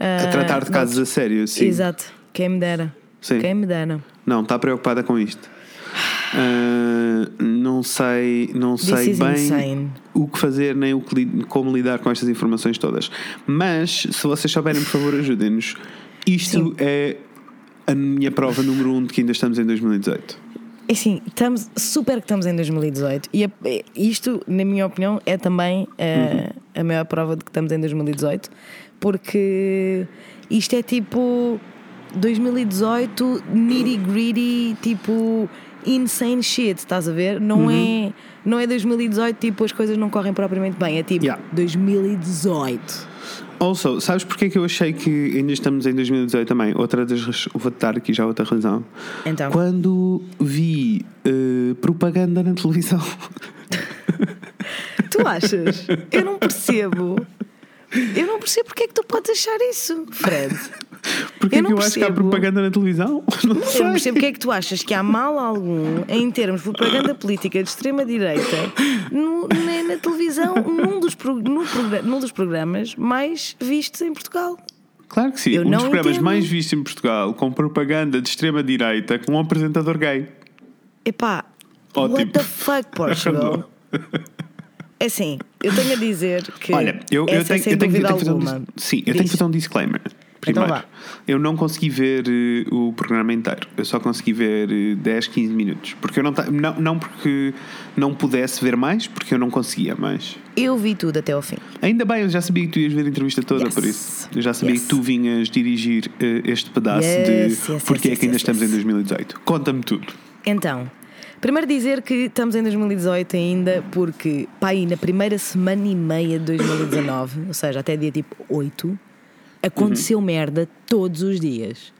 a ah, tratar de casos a sério, sim. Exato, quem me dera. Sim. Quem me dera. Não, está preocupada com isto. Ah, não sei, não This sei bem insane. o que fazer nem o que como lidar com estas informações todas. Mas se vocês souberem, por favor, ajudem-nos. Isto Sim. é a minha prova número um de que ainda estamos em 2018. É Assim, estamos, super que estamos em 2018 e a- isto, na minha opinião, é também eh, a maior prova de que estamos em 2018 porque isto é tipo 2018 nitty gritty, tipo insane shit, estás a ver? Não, é, não é 2018 tipo as coisas não correm propriamente bem, é tipo Yeah. 2018. Also, sabes porque é que eu achei que ainda estamos em 2018 também? Outra das vou-te dar aqui já outra razão. Então. Quando vi eh, propaganda na televisão. Tu achas? Eu não percebo. Eu não percebo porque é que tu podes achar isso, Fred. Porque Eu é que eu acho que há propaganda na televisão? Não Eu não sei. percebo porque é que tu achas que há mal algum em termos de propaganda política de extrema-direita na, televisão, num dos, pro- no num dos programas mais vistos em Portugal. Claro que sim. Eu um dos programas entendo. mais vistos em Portugal com propaganda de extrema-direita com um apresentador gay. Epá, Ó, what the fuck, Portugal? É assim, eu tenho a dizer que. Olha, eu, eu é tenho, sem eu tenho, eu tenho que fazer um, sim, eu tenho que Diz. fazer um disclaimer. Primeiro, vá. eu não consegui ver eh, o programa inteiro. Eu só consegui ver eh, 10, 15 minutos. Porque eu não, não, não porque não pudesse ver mais, porque eu não conseguia mais. Eu vi tudo até ao fim. Ainda bem, eu já sabia que tu ias ver a entrevista toda, Yes. por isso. Eu já sabia Yes. que tu vinhas dirigir eh, este pedaço Yes, de yes, porque é que ainda estamos em 2018. Conta-me tudo. Então, primeiro dizer que estamos em 2018 ainda, porque, pá, aí na primeira semana e meia de 2019, ou seja, até dia tipo 8, aconteceu merda todos os dias.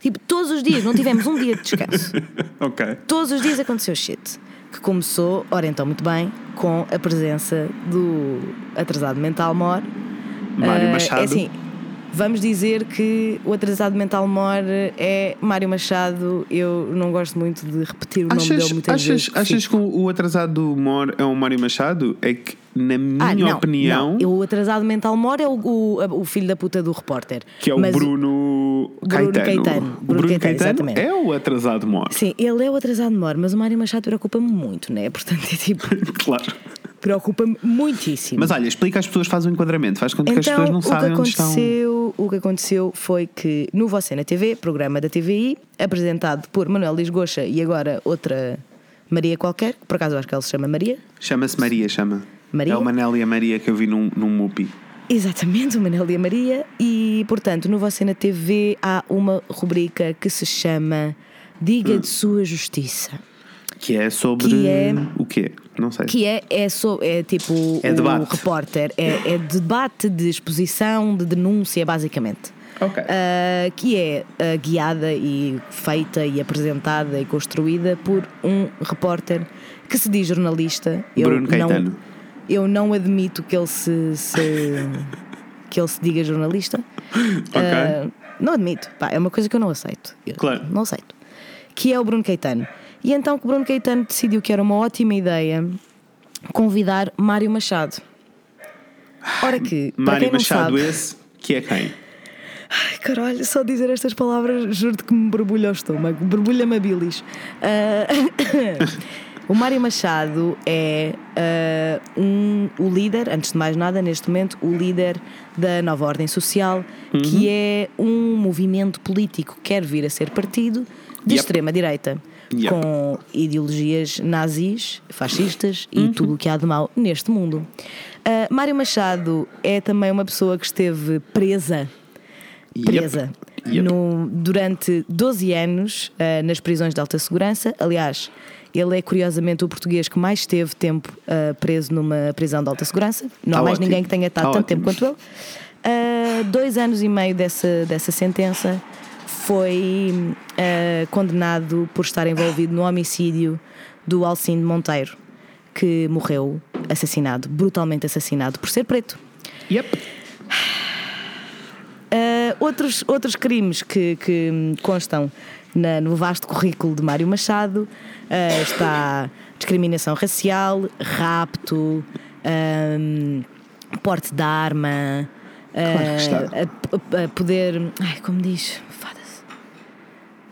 Tipo, todos os dias, não tivemos um dia de descanso. Ok. Todos os dias aconteceu shit. Que começou, ora então, muito bem, com a presença do atrasado mental Mor. Mário Ah, Machado. É assim, vamos dizer que o atrasado mental Mor é Mário Machado. Eu não gosto muito de repetir o nome Achas, dele muitas achas, vezes. achas fico- que o atrasado do humor é o Mário Machado? É que, na minha Ah, não, opinião, não. O atrasado mental Mor é o, o, o filho da puta do repórter. que é o Bruno, Bruno Caetano. Caetano. O Bruno Bruno Caetano, Caetano, exatamente. é o atrasado humor. Sim, ele é o atrasado Mor, mas o Mário Machado preocupa-me muito, né? Portanto, é tipo, Claro. Preocupa-me muitíssimo. Mas olha, explica às pessoas, faz o enquadramento, faz conta que as Então, pessoas não sabem onde estão. o que aconteceu foi que no Você na TV, programa da TVI, apresentado por Manuel Lisgocha e agora outra Maria qualquer, que por acaso acho que ela se chama Maria. Chama-se Maria, chama. Maria? É o Manel e a Maria que eu vi num, num Mupi. Exatamente, o Manel e a Maria. E, portanto, no Você na TV há uma rubrica que se chama Diga Hum. de Sua Justiça. Que é sobre Que é- o quê? Não sei. Que é, é, so, é tipo É o debate. repórter, é, é debate de exposição, de denúncia, basicamente. Ok. Ah, que é ah, guiada e feita e apresentada e construída por um repórter que se diz jornalista. Bruno Caetano. Não, eu não admito que ele se, se- que ele se diga jornalista. Ah, não admito. Pá, é uma coisa que eu não aceito. Eu Claro. Não aceito. Que é o Bruno Caetano. E então que o Bruno Caetano decidiu que era uma ótima ideia convidar Mário Machado. Ora que, Mário Machado, sabe, esse, que é quem? Ai, caralho, só dizer estas palavras juro-te que me borbulha o estômago, borbulha-me a bilis. Ah, o Mário Machado é ah, um, o líder, antes de mais nada, neste momento, o líder da nova ordem social, que é um movimento político que quer vir a ser partido de Yep. extrema-direita. Com ideologias nazis, fascistas e tudo o que há de mal neste mundo. Ah, Mário Machado é também uma pessoa que esteve presa presa Yep. no- durante 12 anos ah, nas prisões de alta segurança. Aliás, ele é curiosamente o português que mais teve tempo ah, preso numa prisão de alta segurança. Não Tá há mais ótimo. ninguém que tenha estado Tá tanto ótimo. tempo quanto ele. Ah, dois anos e meio dessa, dessa sentença foi ah, condenado por estar envolvido no homicídio do Alcinde Monteiro, que morreu assassinado, brutalmente assassinado, por ser preto. Yep. Uh, outros, outros crimes que, que constam na- no vasto currículo de Mário Machado uh, está discriminação racial, rapto, hum, porte de arma, Claro uh, a- a poder. Ai, como diz?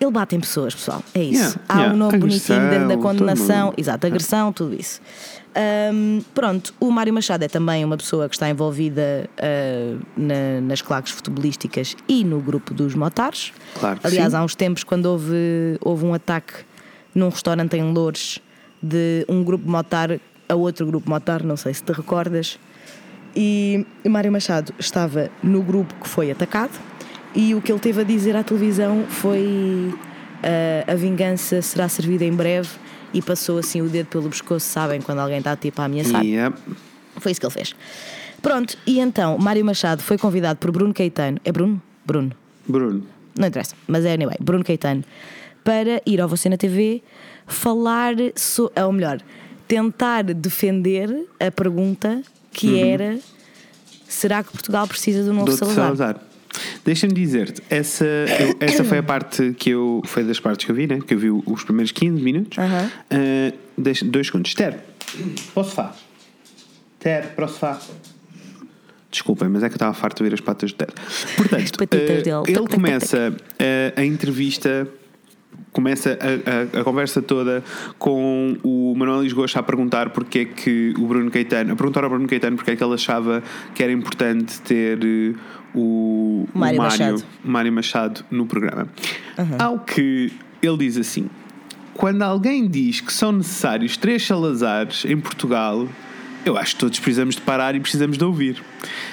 Ele bate em pessoas, pessoal. É isso. Yeah, Há yeah. um nome bonitinho da, da Agressão, condenação. tudo. Exato, agressão, tudo isso. Ahm, pronto, o Mário Machado é também uma pessoa que está envolvida ah, na- nas claques futebolísticas e no grupo dos motares. Claro Aliás, sim. há uns tempos, quando houve, houve um ataque num restaurante em Loures de um grupo motar a outro grupo motar, não sei se te recordas, e o Mário Machado estava no grupo que foi atacado e o que ele teve a dizer à televisão foi ah, a vingança será servida em breve e passou assim o dedo pelo pescoço, sabem, quando alguém está tipo a ameaçar. Yep. Foi isso que ele fez. Pronto, e então Mário Machado foi convidado por Bruno Caetano. É Bruno? Bruno. Bruno. Não interessa, mas é anyway, Bruno Caetano, para ir ao Você na TV falar, so, ou melhor, tentar defender a pergunta que era: será que Portugal precisa do novo Dou-te Salazar? Salazar. Deixa-me dizer-te, essa, eu- essa foi a parte que eu. Foi das partes que eu vi, né? Que eu vi os primeiros 15 minutos. Aham. Ah, deixa, dois segundos. Ter, para o sofá. Ter, para o sofá. Desculpem, mas é que eu estava farto de ver as patas do Ter. Portanto. Tac, ele começa a, a entrevista. Começa a, a- a conversa toda com o Manuel Lisgocha a perguntar porque é que o Bruno Caetano, a perguntar ao Bruno Caetano porque é que ele achava que era importante ter o, o Mário Machado. Mário Machado no programa. Ao que ele diz assim: quando alguém diz que são necessários três Salazares em Portugal, eu acho que todos precisamos de parar e precisamos de ouvir.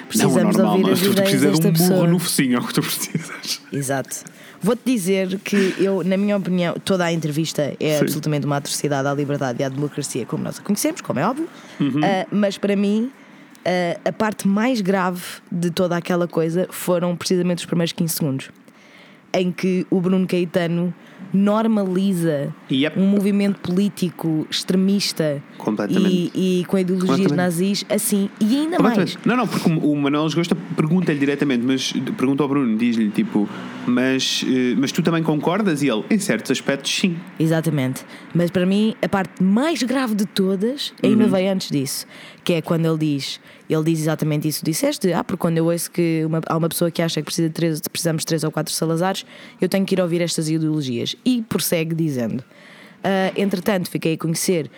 Precisamos não é normal, ouvir mas as tu precisas de um desta burro pessoa. no focinho, é o que tu precisas. Exato. Vou-te dizer que eu, na minha opinião, toda a entrevista é Sim. absolutamente uma atrocidade à liberdade e à democracia, como nós a conhecemos, como é óbvio. Uhum. Ah, mas para mim, a parte mais grave de toda aquela coisa foram precisamente os primeiros 15 segundos. Em que o Bruno Caetano normaliza Yep. um movimento político extremista e, e com ideologias nazis assim e ainda mais. Não, não, porque o Manuel Esgosta pergunta-lhe diretamente, mas pergunta ao Bruno, diz-lhe tipo, mas, eh, mas tu também concordas? E ele, em certos aspectos, sim. Exatamente. Mas para mim, a parte mais grave de todas ainda Uhum. veio antes disso. Que é quando ele diz, ele diz exatamente isso disseste, ah, porque quando eu ouço que uma- há uma pessoa que acha que precisa de três, precisamos de três ou quatro Salazares, eu tenho que ir ouvir estas ideologias. E prossegue dizendo. "Ah, entretanto, fiquei a conhecer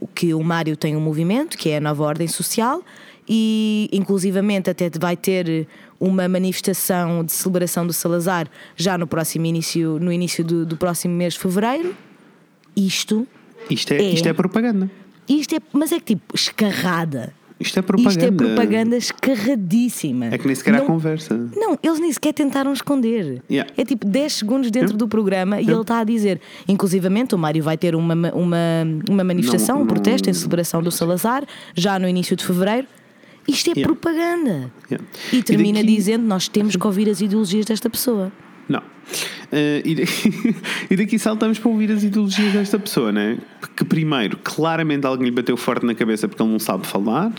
o que o Mário tem um movimento, que é a Nova Ordem Social, e inclusivamente até vai ter uma manifestação de celebração do Salazar já no próximo início, no início do, do próximo mês de fevereiro. Isto, Isto é, É. Isto é propaganda. isto é, mas é que tipo escarrada. Isto é propaganda. Isto é propaganda escarradíssima. É que nem sequer há Não- conversa. Não, eles nem sequer tentaram esconder. Yeah. É tipo 10 segundos dentro Yeah. do programa e Yeah. ele está a dizer. Inclusivamente, o Mário vai ter uma, uma, uma manifestação, Não- um protesto em não- celebração do Salazar, já no início de fevereiro. Isto é propaganda. E termina daqui- dizendo: Nós temos que ouvir as ideologias desta pessoa. Não. Daqui, e daqui saltamos para ouvir as ideologias desta pessoa, né? Que primeiro, claramente alguém lhe bateu forte na cabeça porque ele não sabe falar.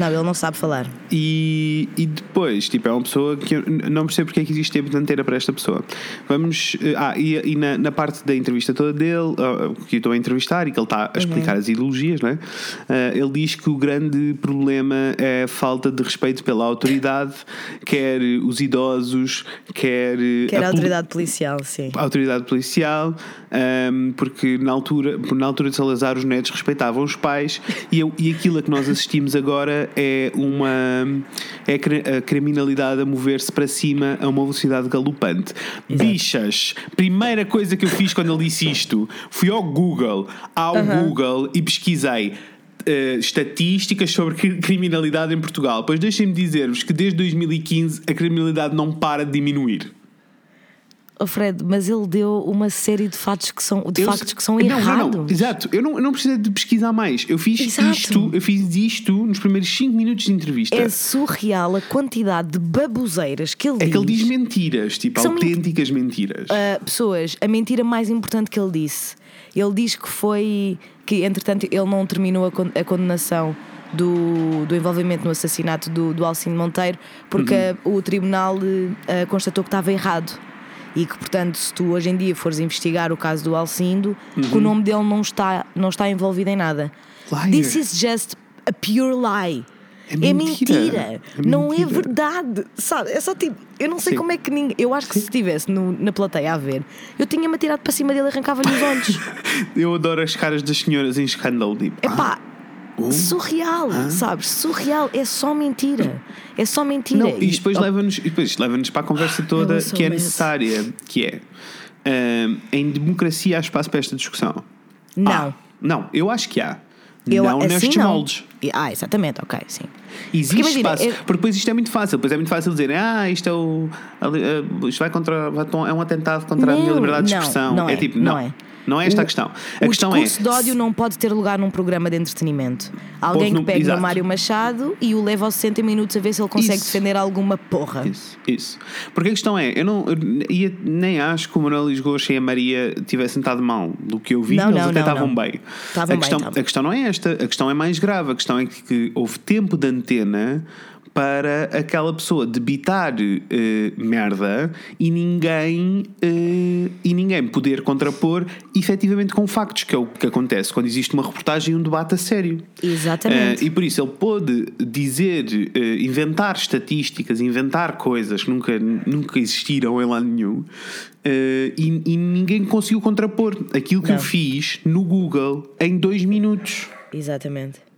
Não, ele não sabe falar. E, e depois, tipo, é uma pessoa que eu não percebo porque é que existe tempo de antena para esta pessoa. Vamos. eh, Ah, e, e na, na parte da entrevista toda dele, ah, que eu estou a entrevistar e que ele está a explicar as ideologias, não é? Ah, ele diz que o grande problema é a falta de respeito pela autoridade, quer os idosos, quer. eh, Que era a poli- autoridade policial, sim. a autoridade policial, ahm, porque na altura, na altura de Salazar os netos respeitavam os pais e, eu- e aquilo a que nós assistimos agora é uma é a cri- a criminalidade a mover-se para cima a uma velocidade galopante. Bichas, primeira coisa que eu fiz quando ele disse isto, fui ao Google, ao Google e pesquisei eh, estatísticas sobre cri- criminalidade em Portugal. Pois deixem-me dizer-vos que desde 2015 a criminalidade não para de diminuir. Oh, Fred, mas ele deu uma série de fatos que são, de Eu factos que são Não, não, errados. não. Exato, eu não, eu não precisei de pesquisar mais. Eu fiz Exato. isto, eu fiz isto nos primeiros 5 minutos de entrevista. É surreal a quantidade de baboseiras que ele É diz. que ele diz mentiras, tipo autênticas mentiras. Uh, pessoas, a mentira mais importante que ele disse. Ele diz que foi. que entretanto ele não terminou a, con- a condenação do, do envolvimento no assassinato do, do Alcino Monteiro porque Uhum. uh, o tribunal uh, constatou que estava errado. E que, portanto, se tu hoje em dia fores investigar o caso do Alcindo, que Uhum. o nome dele não está, não está envolvido em nada. Liar. This is just a pure lie. É É mentira. mentira. É Não é mentira. verdade. Sabe? É só tipo. Eu não sei Sim. como é que ninguém. Eu acho que se estivesse na plateia a ver, eu tinha-me atirado para cima dele e arrancava-lhe os olhos. Eu adoro as caras das senhoras em escândalo. Tipo, É pá. Oh. Surreal, sabes? Surreal, é só mentira. É só mentira. Não, e depois oh, leva-nos leva-nos para a conversa toda Eu que é necessária, que é ahm, em democracia há espaço para esta discussão. Não. Há. não, eu acho que há. eu, não assim nestes não. moldes. Ah, exatamente, ok, sim. Existe Porque imagina, espaço. é- Porque depois isto é muito fácil. Depois é muito fácil dizer, ah, isto é o. eh, Isto vai contra. É um atentado contra a minha Não, liberdade de não, expressão. não é é, tipo, não. não é. Não é esta O- a questão. A o questão é. discurso de ódio não pode ter lugar num programa de entretenimento. Alguém que pegue no Mário Machado e o leva aos 60 minutos a ver se ele consegue Isso. defender alguma porra. Isso, isso. Porque a questão é, eu não eu nem acho que o Manuel Lisgocha e a Maria tivessem estado mal do que eu vi, Não, eles não, até estavam bem. Estavam a, bem, questão, estavam. a questão não é esta, a questão é mais grave. A questão é que, que houve tempo de antena para aquela pessoa debitar eh, merda e ninguém eh, e ninguém poder contrapor efetivamente com factos, que é o que acontece quando existe uma reportagem e um debate a sério. Exatamente. Eh, e por isso ele pôde dizer, inventar estatísticas, inventar coisas que nunca, nunca existiram em lado nenhum e, e ninguém conseguiu contrapor aquilo que Não. eu fiz no Google em dois minutos. Exatamente.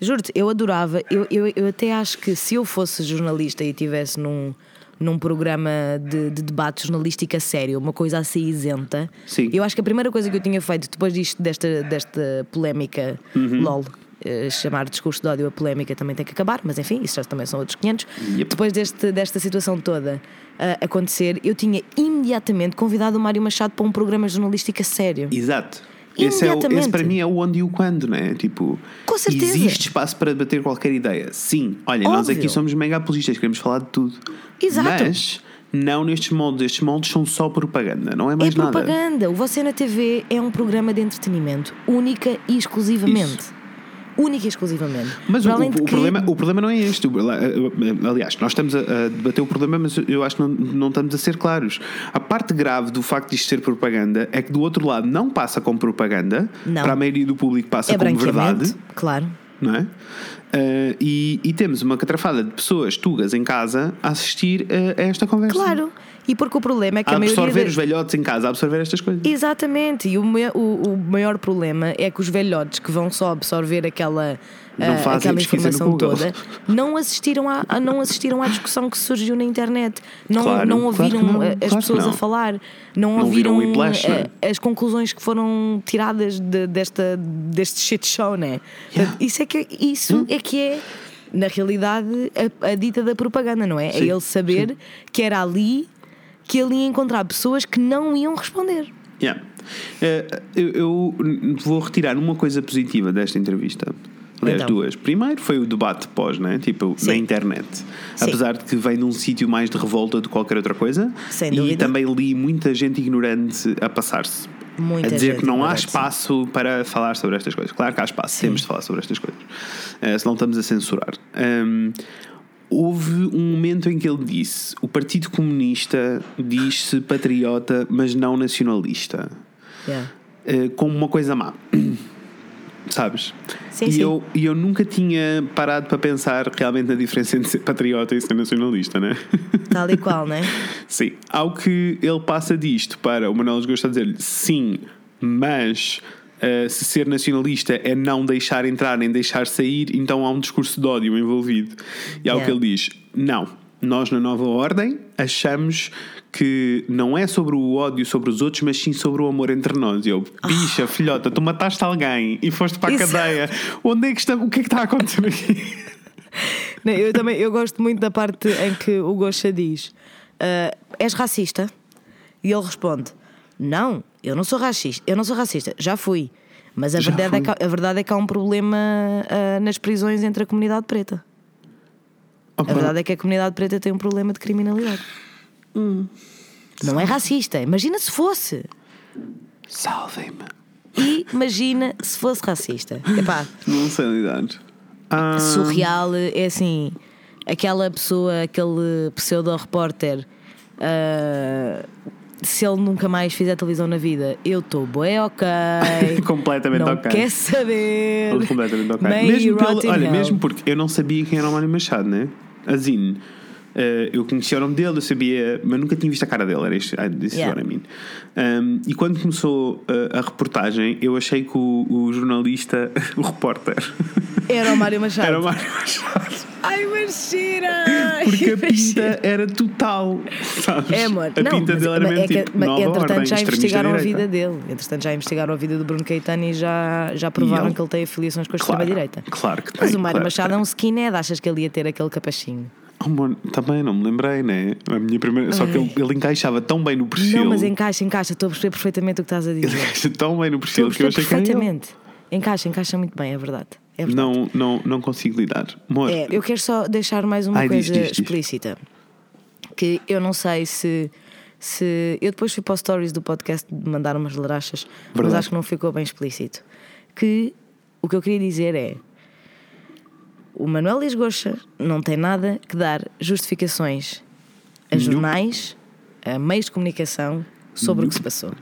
Juro-te, eu adorava, eu, eu, eu até acho que se eu fosse jornalista e estivesse num, num programa de, de debate jornalístico a sério, uma coisa assim isenta, Sim. eu acho que a primeira coisa que eu tinha feito depois disto, desta, desta polémica, Uhum. LOL, eh, chamar discurso de ódio a polémica também tem que acabar, mas enfim, isso já também são outros 500. Yep. Depois deste, desta situação toda ah, acontecer, eu tinha imediatamente convidado o Mário Machado para um programa jornalístico a sério. Exato. Esse, é o, esse para mim é o onde e o quando, não é? Tipo, Com certeza. existe espaço para debater qualquer ideia. Sim, olha, nós Óbvio. aqui somos mega apologistas, queremos falar de tudo. Exato. Mas não nestes moldes. Estes moldes são só propaganda, não é mais é nada. propaganda. O Você na TV é um programa de entretenimento, única e exclusivamente. Única e exclusivamente. Mas o, o- que- problema, o problema não é este. O- Aliás, nós estamos a, a debater o problema, mas eu acho que não, não estamos a ser claros. A parte grave do facto de isto ser propaganda é que do outro lado não passa como propaganda, Não. para a maioria do público passa é como verdade, claro. não é? Ah, e, e temos uma catrafada de pessoas tugas em casa a assistir a, a esta conversa. Claro. E porque o problema é que A a maioria. absorver os velhotes em casa, a absorver estas coisas. Exatamente, e o, o- o maior problema é que os velhotes que vão só absorver aquela, Não ah, fazem aquela informação toda não assistiram, à, a- não assistiram à discussão que surgiu na internet, não, Claro, não claro ouviram não, ah, as claro pessoas não. a falar, não, Não viram ouviram Whiplash, não é? ah, as conclusões que foram tiradas de- desta, deste shit show, né? Portanto, Isso, é que, isso é que é. Na realidade, a, a dita da propaganda, não é? É Sim, ele saber que era ali que ele ia encontrar pessoas que não iam responder. Yeah. Eh, eu, eu vou retirar uma coisa positiva desta entrevista. Aliás, Então. duas. Primeiro foi o debate pós, né? tipo, Sim. na internet. Sim. Apesar de que vem de um sítio mais de revolta do que qualquer outra coisa. Sem e dúvida. também li muita gente ignorante a passar-se. Muita a dizer que não há espaço para falar sobre estas coisas. Claro que há espaço, temos de falar sobre estas coisas. Eh, senão estamos a censurar. Ahm, houve um momento em que ele disse: o Partido Comunista diz-se patriota, mas não nacionalista. Yeah. Eh, como uma coisa má. Sabes? Sim, e, sim. Eu, e eu nunca tinha parado para pensar realmente na diferença entre ser patriota e ser nacionalista, né? Tal e qual, né? Sim. Ao que ele passa disto para o Manuel Gosta a dizer-lhe sim, mas eh, se ser nacionalista é não deixar entrar nem deixar sair, então há um discurso de ódio envolvido. E ao Yeah. que ele diz: não, nós na nova ordem achamos que não é sobre o ódio sobre os outros, mas sim sobre o amor entre nós. E eu, bicha, filhota, tu mataste alguém e foste para a Isso. cadeia. Onde é que está? O que é que está a acontecer aqui? Não, Eu também eu gosto muito da parte em que o Gosha diz: ah, És racista? E ele responde: Não, eu não sou racista. Eu não sou racista, já fui. Mas a, Já verdade é, fui. que, a verdade é que há um problema ah, nas prisões entre a comunidade preta. A verdade é que a comunidade preta tem um problema de criminalidade. Hum. Não é racista. Imagina se fosse. Salvem-me. E imagina se fosse racista. Epá, Não sei lidar. Ah, surreal é assim aquela pessoa, aquele pseudo-repórter ah, se ele nunca mais fizer televisão na vida eu estou bué ok Completamente não ok. quer saber Completamente ok. May Mesmo pelo- olha, hell. mesmo porque eu não sabia quem era o Mário Machado, né? Azine. Eh, eu conhecia o nome dele, eu sabia, mas nunca tinha visto a cara dele. Era this is Yeah. what I mean. Um, e quando começou eh, a reportagem, eu achei que o, o jornalista, o repórter, era o Mário Machado era o Mário Machado. ai mentira Porque a pinta era total. Sabes? é, amor. A não, pinta mas, dele era mas mesmo é que, tipo, mas, nova entretanto ordem, já investigaram a vida dele. Entretanto já investigaram a vida do Bruno Caetano e já, já provaram ele? que ele tem afiliações com a Claro, extrema-direita. claro que Mas tem, o Mário claro Machado é um skinhead, achas que ele ia ter aquele capachinho? Oh, também não me lembrei, né? A minha primeira. Só que ele, ele encaixava tão bem no perfil. Não, mas encaixa, encaixa, estou a perceber perfeitamente o que estás a Ele dizer. encaixa tão bem no perfil que eu achei que era ele. perfeitamente. Encaixa, encaixa muito bem, é verdade. É verdade. Não, não, não consigo lidar. Amor, É, eu quero só deixar mais uma Ai, diz, coisa diz, diz. explícita. Que eu não sei se. se eu depois fui para os stories do podcast de mandar umas larachas, mas Verdade. acho que não ficou bem explícito. Que o que eu queria dizer é. O Manuel Lisgocha não tem nada que dar justificações a jornais, a meios de comunicação sobre o que se passou.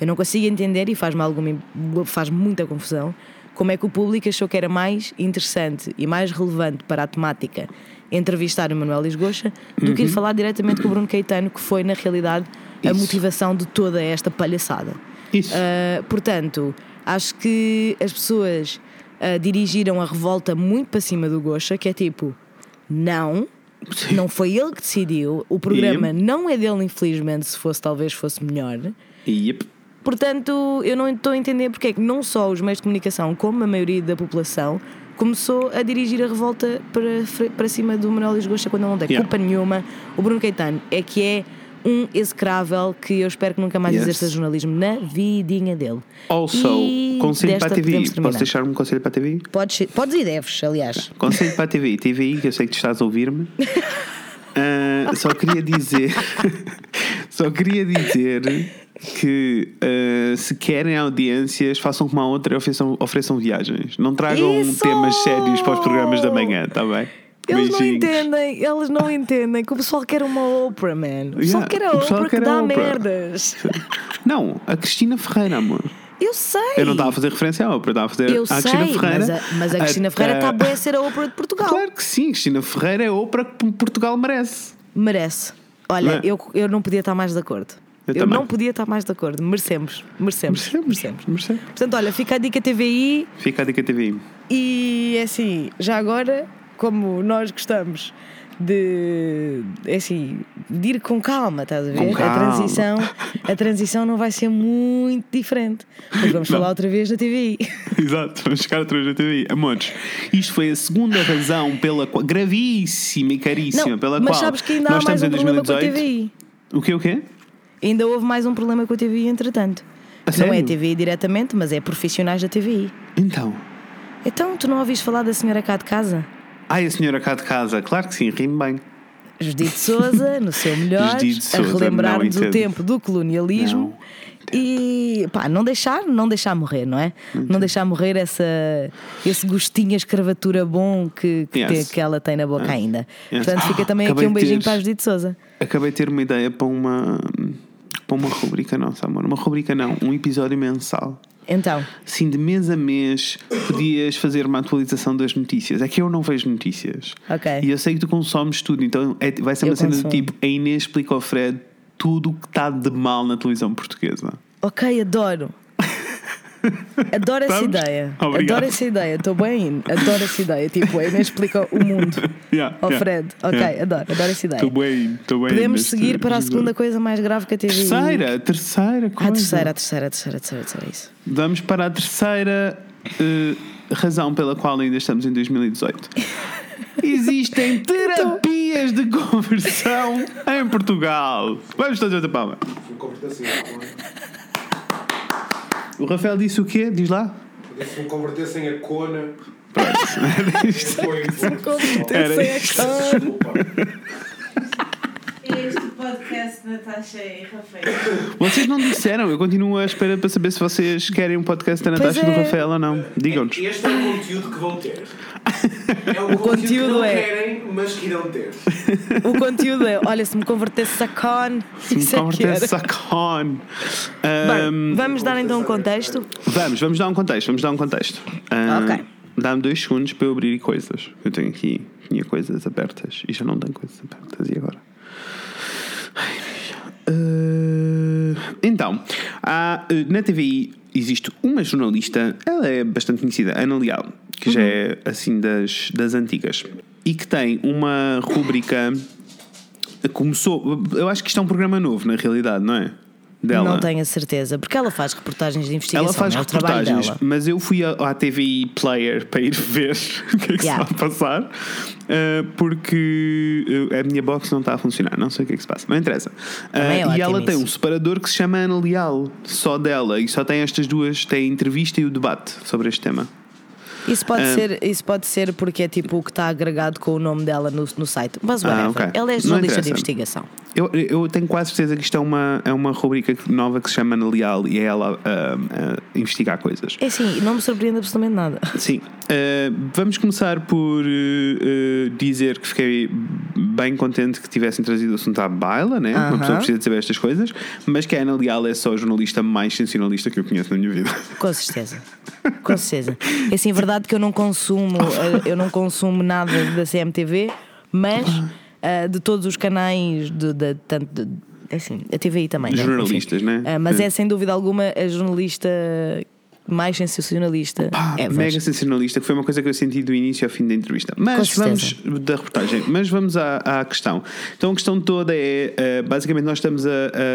Eu não consigo entender e faz-me alguma faz muita confusão como é que o público achou que era mais interessante e mais relevante para a temática entrevistar o Manuel Lisgocha do que ir falar diretamente com o Bruno Caetano, que foi na realidade a Isso. motivação de toda esta palhaçada. Isso. Uh, portanto, acho que as pessoas uh, dirigiram a revolta muito para cima do Gosha, que é tipo, não, não foi ele que decidiu, o programa não é dele, infelizmente, se fosse talvez fosse melhor. Yep. Portanto, eu não estou a entender porque é que não só os meios de comunicação, como a maioria da população, começou a dirigir a revolta para, para cima do Manuel Lisgocha quando ele não tem Yeah. culpa nenhuma. O Bruno Caetano é que é um execrável que eu espero que nunca mais Yes. exerça jornalismo na vidinha dele. Also, E conselho para a TV. Posso deixar um conselho para a TV? Podes, podes e deves, aliás. Conselho para a TV. TVI, que eu sei que tu estás a ouvir-me. Ah, só queria dizer. só queria dizer que ah, se querem audiências, façam como a outra e ofereçam, ofereçam viagens. Não tragam Isso! temas sérios para os programas da manhã, está bem? Eles não entendem, eles não entendem que o pessoal quer uma Oprah, man. O pessoal Yeah, quer a Oprah que a dá Oprah. merdas. Não, a Cristina Ferreira, amor. Eu sei. Eu não estava a fazer referência à Oprah, estava a fazer Eu à sei, Cristina Ferreira. mas a, mas a Cristina Ferreira está a- a ser a Oprah de Portugal. Claro que sim, Cristina Ferreira é a Oprah que Portugal merece. Merece. Olha, Não é? eu, eu não podia estar mais de acordo. Eu Eu, não podia estar mais de acordo. Merecemos. Merecemos. Merecemos. Merecemos. Portanto, olha, fica a dica TVI Fica a dica TV. e é assim, já agora, como nós gostamos de é assim, de ir com calma, estás a ver? A transição, a transição não vai ser muito diferente. Mas vamos Não. falar outra vez da TVI. Exato, vamos chegar outra vez na TV. Amores, isto foi a segunda razão pela qual, gravíssima e caríssima, Não, pela mas qual sabes que ainda há nós mais estamos um em problema com a 2018. TVI. O quê, o quê? Ainda houve mais um problema com a TVI, entretanto. A não é a TVI diretamente, mas é profissionais da TVI. Então. Então, tu não ouviste falar da senhora cá de casa? Ai, a senhora cá de casa, claro que sim, rime bem. Judite Souza, no seu melhor, a relembrar-nos não o entendo. tempo do colonialismo. E pá, não deixar, não deixar morrer, não é? Não deixar morrer essa, esse gostinho a escravatura bom que, que, Yes. tem- que ela tem na boca ainda. Yes. Portanto, fica Ah, também acabei aqui um beijinho ter- para a Judite Souza. Acabei de ter uma ideia para uma. para uma rubrica nossa, amor. Uma rubrica não, um episódio mensal. Então, Assim, de mês a mês, podias fazer uma atualização das notícias. É que eu não vejo notícias. Ok. E eu sei que tu consomes tudo, então é- vai ser Eu uma cena do tipo: a Inês explica ao Fred tudo o que está de mal na televisão portuguesa. ok, adoro. Adoro essa ideia. Obrigado. Adoro essa ideia. Estou bem in. Adoro essa ideia. Tipo, a Inês explica o mundo Yeah, ao yeah, Fred. Ok, yeah. adoro. Adoro essa ideia. Estou bem, estou bem. Podemos neste seguir para a segunda coisa mais grave que a TV. Terceira, terceira coisa. Ah, a terceira, a terceira, a terceira, a terceira, a terceira, isso. Vamos para a terceira eh, razão pela qual ainda estamos em 2018. Existem terapias de conversão em Portugal. Vamos todos bater palma. Me a cona. O Rafael disse o quê? Diz lá. Se me convertessem a cona. Sem a isto. cara. Este podcast Natasha e Rafael. Vocês não disseram, eu continuo à espera para saber se vocês querem um podcast da Natasha e do é. Rafael ou não. Digam-nos. Este é o conteúdo que vão ter. É o, conteúdo, conteúdo que não é- querem, mas que irão ter. O conteúdo é: olha, se me convertesse a con, Se me é convertesse a con. Bem, Ahm, vamos dar então um contexto. Vamos, vamos dar um contexto, vamos dar um contexto. Ah, Ok. Dá-me dois segundos para eu abrir coisas. Eu tenho aqui, tinha coisas abertas e já não tenho coisas abertas. E agora? Ai, ah, então, há, eh, na TVI existe uma jornalista, ela é bastante conhecida, Ana Leal, que já é assim das, das antigas, e que tem uma rúbrica. Começou, eu acho que isto é um programa novo, na realidade, não é? Dela. Não tenho a certeza, porque ela faz reportagens de investigação. Ela faz é reportagens, mas eu fui à, à TVI Player para ir ver o que é que Yeah. se a passar, ah, porque ah, a minha box não está a funcionar, não sei o que é que se passa, não interessa. É e ela tem isso. um separador que se chama Ana Leal, só dela, e só tem estas duas: tem a entrevista e o debate sobre este tema. Isso pode, Ah. ser, isso pode ser porque é tipo o que está agregado com o nome dela no, no site. Mas whatever. Ah, ok. Ela é jornalista de investigação. Eu, eu tenho quase certeza que isto é uma, é uma rubrica nova que se chama Ana Leal e é ela ah, a investigar coisas. É assim, não me surpreende absolutamente nada. Sim. Uh, vamos começar por uh, uh, dizer que fiquei bem contente que tivessem trazido o assunto à baila, né? Uma Aham. pessoa precisa de saber estas coisas, mas que a Ana Leal é só a jornalista mais sensacionalista que eu conheço na minha vida. Com certeza. Com certeza. É assim, é verdade que eu não consumo, eh, eu não consumo nada da CMTV, mas eh, de todos os canais de, de- tanto de- é assim, a TVI também. né? Jornalistas, Enfim. né? Eh, mas é sem dúvida alguma a jornalista mais sensacionalista. Pá, ever. mega sensacionalista, que foi uma coisa que eu senti do início ao fim da entrevista. Mas vamos da reportagem, mas vamos à, à questão. Então a questão toda é eh, basicamente nós estamos a,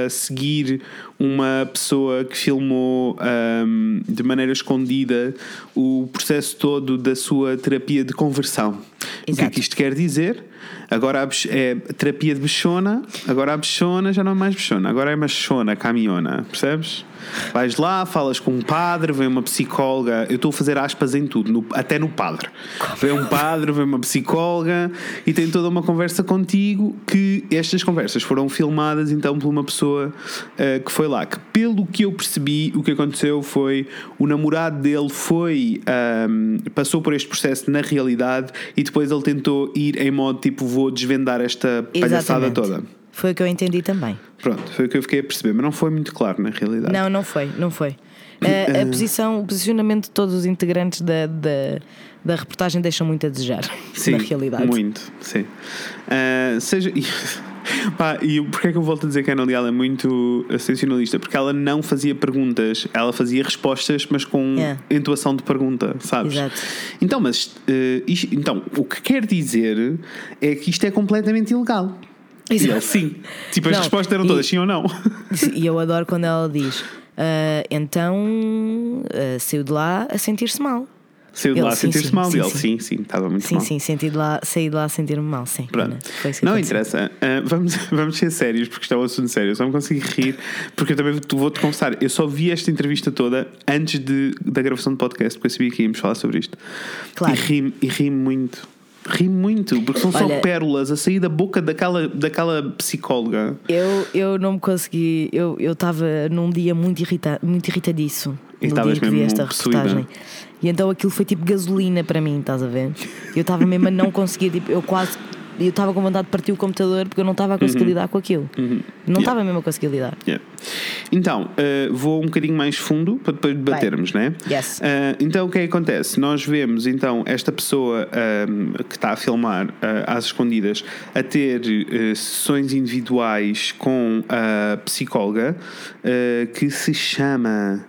a seguir uma pessoa que filmou ahm, de maneira escondida o processo todo da sua terapia de conversão. O que é Exato. que isto quer dizer? Agora é terapia de bichona, agora a bichona já não é mais bichona, agora é machona, caminhona, percebes? Vais lá, falas com um padre, vem uma psicóloga. Eu estou a fazer aspas em tudo, no- até no padre. Vem um padre, vem uma psicóloga e tem toda uma conversa contigo. Que estas conversas foram filmadas então por uma pessoa eh, que foi lá. Que pelo que eu percebi, o que aconteceu foi o namorado dele foi ahm, passou por este processo na realidade e depois ele tentou ir em modo tipo vou desvendar esta palhaçada Exatamente. toda. Foi o que eu entendi também. Pronto, foi o que eu fiquei a perceber, mas não foi muito claro na realidade. Não, não foi, não foi. A, a posição, o posicionamento de todos os integrantes da, da, da reportagem deixam muito a desejar, Sim, na realidade. Muito, sim. Ah, seja. E, pá, e porquê é que eu volto a dizer que a Ana Leal é muito sensacionalista? Porque ela não fazia perguntas, ela fazia respostas, mas com Yeah. entoação de pergunta, sabes? Exato. Então, mas eh, isto- então, o que quer dizer é que isto é completamente ilegal. E Exato. ele, sim. Tipo, as Não, respostas eram e- todas sim ou não. E eu adoro quando ela diz: "Ah, então ah, saiu de lá a sentir-se mal. Saiu de lá a sim, sentir-se sim, mal. sim, e ele, sim. sim, sim, estava muito Sim, mal. sim, senti de lá, saí de lá a sentir-me mal, sim. Pronto. Não aconteceu. interessa. Ah, vamos, vamos ser sérios, porque isto é um assunto sério. Eu só me consigo rir, porque eu também vou- vou-te confessar. Eu só vi esta entrevista toda antes de, da gravação do podcast, porque eu sabia que íamos falar sobre isto. Claro. E ri e ri muito. Ri muito, porque são só Olha- pérolas a sair da boca daquela, daquela psicóloga. Eu, eu não me consegui. Eu estava num dia muito, irrita, muito irritadiço. E no dia que vi esta possuída. reportagem. E então aquilo foi tipo gasolina para mim, estás a ver? Eu estava mesmo a não conseguir, tipo, eu quase. Eu estava com vontade de partir o computador porque eu não estava a conseguir lidar com aquilo. Não Uhum. Yeah. estava mesmo a conseguir lidar. Yeah. Então, ah, vou um bocadinho mais fundo para depois debatermos, né? Yes. Ah, então, o que é que acontece? Nós vemos então esta pessoa ahm, que está a filmar ah, às escondidas a ter sessões individuais com a psicóloga que se chama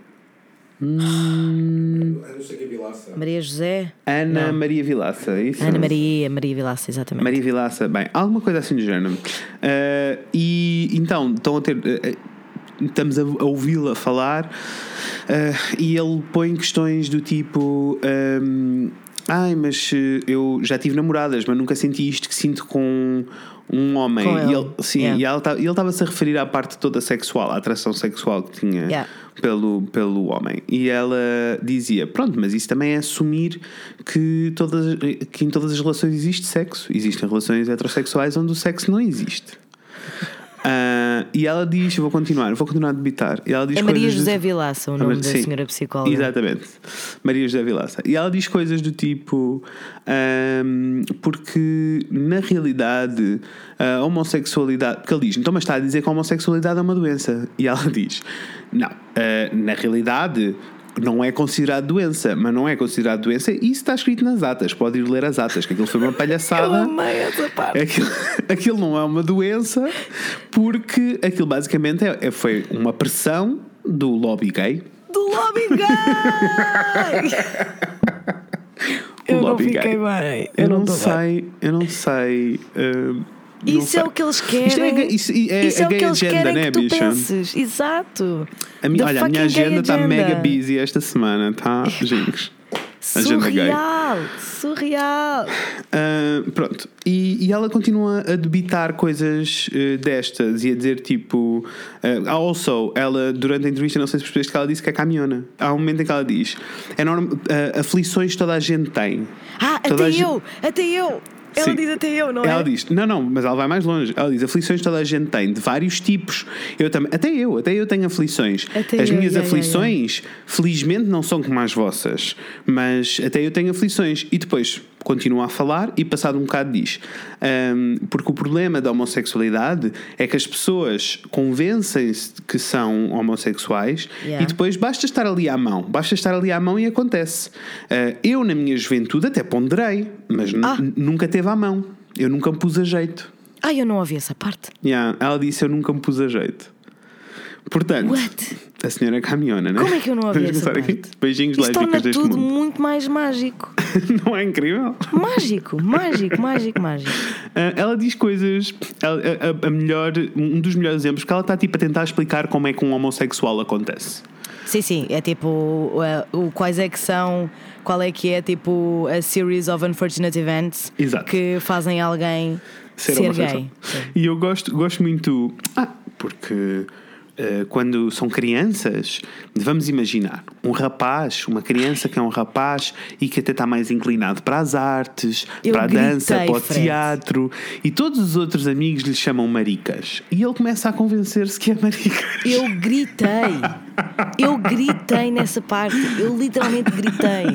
Que é Vilaça. Maria José. Ana Não. Maria Vilaça. é Isso? Ana Maria, Maria Vilaça, exatamente. Maria Vilaça, bem, alguma coisa assim do género. Ah, e então, estão a ter. ah, estamos a, a ouvi-la falar ah, e ele põe questões do tipo. ahm, Ai, mas eu já tive namoradas, mas nunca senti isto que sinto com um homem. E ele. sim, Yeah. e ela tá- ele estava-se a referir à parte toda sexual, à atração sexual que tinha Yeah. pelo, pelo homem. E ela dizia: Pronto, mas isso também é assumir que, todas, que em todas as relações existe sexo. Existem relações heterossexuais onde o sexo não existe. Ah, e ela diz: Vou continuar, vou continuar a debitar. E ela diz É Maria José do- Vilaça, o Ah, nome da sim. senhora psicóloga. Exatamente. Maria José Vilaça. E ela diz coisas do tipo: ahm, porque na realidade a homossexualidade. Porque ele diz: então, mas está a dizer que a homossexualidade é uma doença. E ela diz: não, ah, na realidade. Não é considerado doença, mas não é considerado doença. Isso está escrito nas atas. Pode ir ler as atas, que aquilo foi uma Eu palhaçada. amei essa parte. Aquilo, aquilo não é uma doença, porque aquilo basicamente é, é- foi uma pressão do lobby gay. Do lobby gay! O eu não lobby fiquei gay. bem. Eu, não tô bem. sei, eu não sei. não Isso sei. é o que eles querem. Isto é, isso é, Isso é a o que gay eles agenda, querem né, que tu bicha? penses. Exato. A olha, a minha agenda está mega busy esta semana, tá, gay. Surreal, surreal. Ah, pronto, e, e ela continua a debitar coisas eh, destas e a dizer tipo. ah, also, ela durante a entrevista, não sei se percebeste que ela disse que é caminhona. Há um momento em que ela diz: é norma, ah, aflições toda a gente tem. Ah, Toda até gente- eu, até eu. Ela Sim. diz até eu, não Ela é? diz, não, não, mas ela vai mais longe. Ela diz, aflições toda a gente tem, de vários tipos. Eu também, até eu, até eu tenho aflições. Até as eu, minhas aflições, felizmente, não são como as vossas, mas até eu tenho aflições. E depois continua a falar e passado um bocado diz, "Ahm, porque o problema da homossexualidade é que as pessoas convencem-se que são homossexuais Yeah. e depois basta estar ali à mão, basta estar ali à mão e acontece. Ah, eu, na minha juventude, até ponderei, mas Ah. nunca teve à mão. Eu nunca me pus a jeito. Ai, eu não ouvi essa parte. Yeah, ela disse: Eu nunca me pus a jeito. Portanto, What? a senhora caminhona, né? Como é que eu não ouvi essa parte? Beijinhos Isto deste tudo mundo. muito mais mágico. não é incrível? Mágico, mágico, mágico, mágico. Ah, ela diz coisas. ela- a, a- melhor, um dos melhores exemplos, porque ela está tipo a tentar explicar como é que um homossexual acontece. Sim, sim, é tipo o, o- quais é que são, qual é que é tipo a series of unfortunate events Exato. que fazem alguém ser, ser, homossexual. gay. Sim. E eu gosto, gosto muito. Ah, porque quando são crianças, vamos imaginar um rapaz, uma criança que é um rapaz e que até está mais inclinado para as artes, Eu para a dança, para o teatro, e todos os outros amigos lhe chamam maricas. E ele começa a convencer-se que é maricas. Eu gritei. Eu gritei nessa parte. Eu literalmente gritei.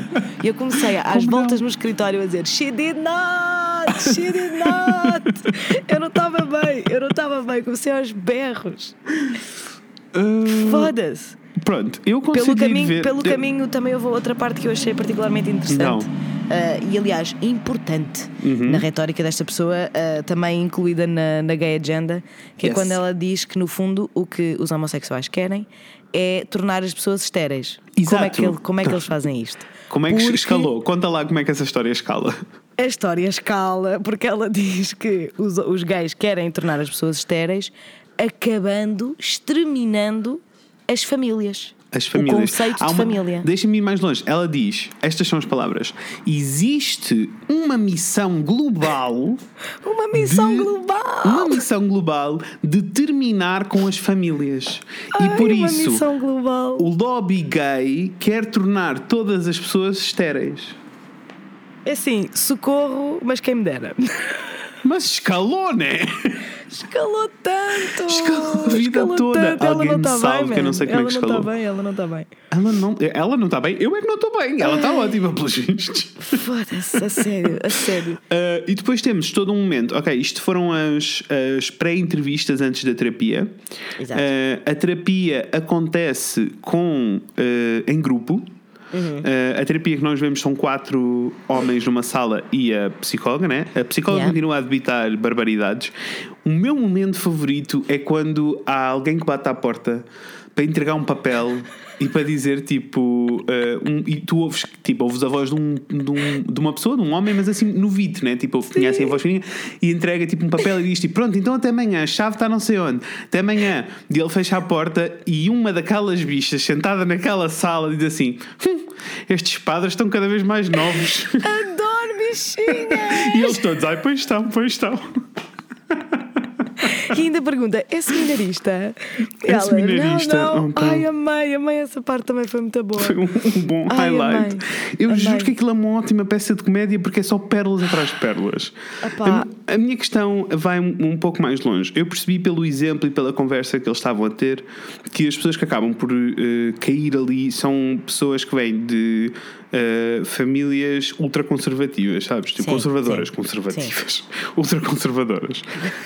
E eu comecei às Como não? voltas no escritório a dizer She did not! She did not! Eu não estava bem, eu não estava bem. Comecei aos berros. Ah, Foda-se. pronto, eu Pelo consegui caminho, ver. pelo eu- caminho também houve outra parte que eu achei particularmente interessante. Ah, e aliás, importante Uhum. na retórica desta pessoa, ah, também incluída na, na gay agenda, que Yes. é quando ela diz que no fundo o que os homossexuais querem é tornar as pessoas estéreis. Como é, Exato. que, ele- como é que eles fazem isto? Como é que Porque escalou? Conta lá como é que essa história escala. A história escala porque ela diz que os, os gays querem tornar as pessoas estéreis, acabando, exterminando as famílias. As famílias. O conceito Há de uma- família. Deixa-me ir mais longe. Ela diz: estas são as palavras. Existe uma missão global. Uma missão de- global! Uma missão global de terminar com as famílias. Ai, e por uma isso, missão global. o lobby gay quer tornar todas as pessoas estéreis. É assim, socorro, mas quem me dera. Mas escalou, né? Escalou tanto! Escalou a vida Escalou toda. tanto. Ela Alguém não me está salve, bem, que eu não sei como é ela que não está escalou. bem, ela não está bem. Ela não, ela não está bem. Eu é que não estou bem. Ela está ótima, pelos vistos. Foda-se, a sério, a sério. Uh, e depois temos todo um momento. Ok, isto foram as, as pré-entrevistas antes da terapia. Exato. Uh, a terapia acontece com, uh, em grupo. Uhum. Uh, a terapia que nós vemos são quatro homens numa sala e a psicóloga, né? A psicóloga Yeah. continua a debitar barbaridades. O meu momento favorito é quando há alguém que bate à porta para entregar um papel e para dizer tipo. uh, um- e tu ouves, tipo, ouves a voz de, um, de, um- de uma pessoa, de um homem, mas assim no vito, né? Tipo, tinha assim a voz fininha e entrega tipo um papel e diz tipo: Pronto, então até amanhã, a chave está não sei onde, até amanhã. E ele fecha a porta e uma daquelas bichas sentada naquela sala diz assim: "Hum, Estes padres estão cada vez mais novos. Adoro bichinha! e eles todos: Ai, pois estão, pois estão. E ainda pergunta: é seminarista? É seminarista? Não, não. Pá. Ai, amei, amei essa parte também foi muito boa. Foi um, um bom Ai, highlight. amei. Eu Amei. juro que aquilo é uma ótima peça de comédia porque é só pérolas atrás de pérolas. A, a minha questão vai um, um pouco mais longe. Eu percebi pelo exemplo e pela conversa que eles estavam a ter que as pessoas que acabam por eh, cair ali são pessoas que vêm de eh, famílias ultraconservativas, sabes? Tipo, Sim, conservadoras, sim, conservativas, ultraconservadoras.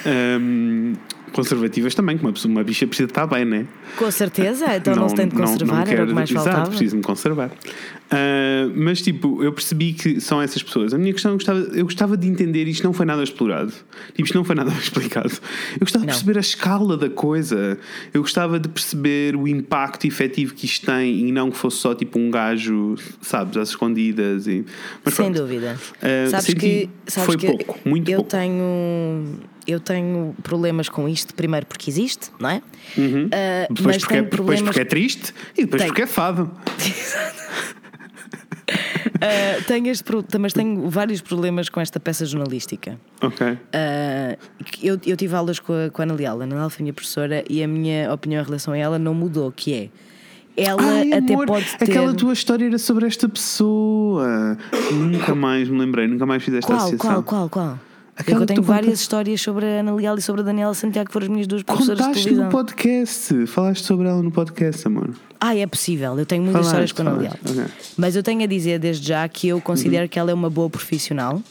Ahm, conservativas também, que uma, pessoa- uma bicha precisa estar bem, né? Com certeza, então não, se tem de conservar, era o quero- que mais exato, faltava. preciso-me conservar. Ah, mas tipo, eu percebi que são essas pessoas. A minha questão, eu gostava, eu gostava de entender, isto não foi nada explorado, tipo, isto não foi nada explicado. Eu gostava Não. de perceber a escala da coisa, eu gostava de perceber o impacto efetivo que isto tem e não que fosse só tipo um gajo, sabes, às escondidas. E... Mas Sem pronto. dúvida. Ah, sabes que, sabes foi que pouco, muito eu pouco. tenho eu tenho problemas com isto, primeiro porque existe, não é? Ah, Depois, mas porque é, tenho depois problemas porque é triste e depois Tem. porque é fado. Ah, tenho este, mas tenho vários problemas com esta peça jornalística. Ok. Que eu, eu tive aulas com a, com a Ana Leal. A Ana Leal foi minha professora e a minha opinião em relação a ela não mudou, que é ela Ai, até amor, pode ter. aquela tua história era sobre esta pessoa. nunca mais me lembrei, nunca mais fiz esta Qual, associação. qual, qual, qual? Que Aquela eu tenho várias histórias sobre a Ana Leal e sobre a Daniela Santiago, que foram as minhas duas professoras de Contaste televisão. no podcast. Falaste sobre ela no podcast, amor. Ah, é possível. Eu tenho muitas Falaste, histórias com a Ana Leal. falaste, ok. Mas eu tenho a dizer desde já que eu considero que ela é uma boa profissional.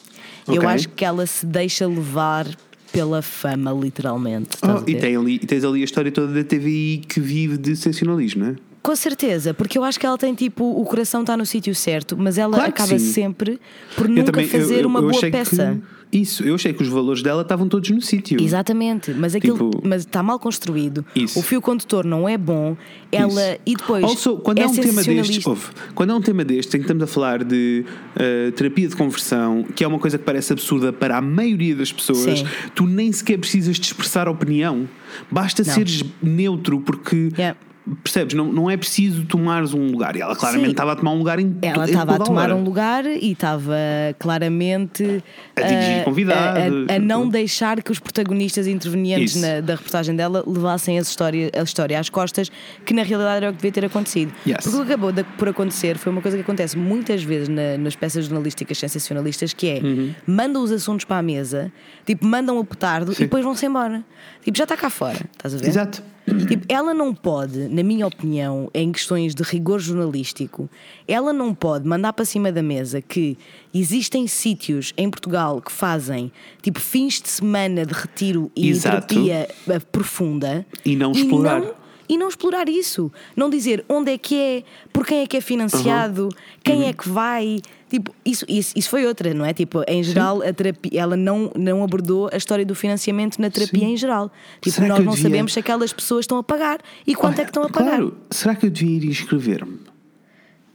Eu Ok. acho que ela se deixa levar pela fama, literalmente. Oh, e, tem ali, e tens ali a história toda da TVI que vive de sensacionalismo, não é? Com certeza, porque eu acho que ela tem tipo o coração está no sítio certo, mas ela Claro acaba sempre por Eu nunca também- eu- fazer eu- uma eu boa achei que- peça. Isso, eu achei que os valores dela estavam todos no sítio. Exatamente, mas aquilo Tipo- mas está mal construído. Isso. O fio condutor não é bom. Ela Isso. e depois Also, quando é, um tema sensacionalista. ouve, quando é um tema destes em que estamos a falar de uh, terapia de conversão, que é uma coisa que parece absurda para a maioria das pessoas, Sim. tu nem sequer precisas de expressar opinião. Basta Não. seres neutro, porque Yeah. Percebes? Não, não é preciso tomares um lugar. E ela claramente Sim. estava a tomar um lugar em Ela estava a tomar hora. um lugar e estava claramente A dirigir ah, convidados. a, a não deixar que os protagonistas intervenientes na- da reportagem dela levassem essa história, a história às costas, que na realidade era o que devia ter acontecido. Yes. Porque o que acabou de- por acontecer foi uma coisa que acontece muitas vezes na- nas peças jornalísticas sensacionalistas, que é Uhum. mandam os assuntos para a mesa, tipo, mandam o petardo e depois vão-se embora. Tipo, já está cá fora, estás a ver? Exato. Tipo, ela não pode, na minha opinião, em questões de rigor jornalístico, ela não pode mandar para cima da mesa que existem sítios em Portugal que fazem tipo fins de semana de retiro e Exato. terapia eh, profunda E não explorar. não- e não explorar isso. Não dizer onde é que é, por quem é que é financiado, quem Uhum. é que vai. Tipo, isso, isso, isso foi outra, não é? Tipo, em geral, a terapia, ela não, não abordou a história do financiamento na terapia Sim. em geral. Tipo, Será nós não devia- sabemos se aquelas pessoas estão a pagar e quanto é que estão a pagar. Claro, será que eu devia ir inscrever-me?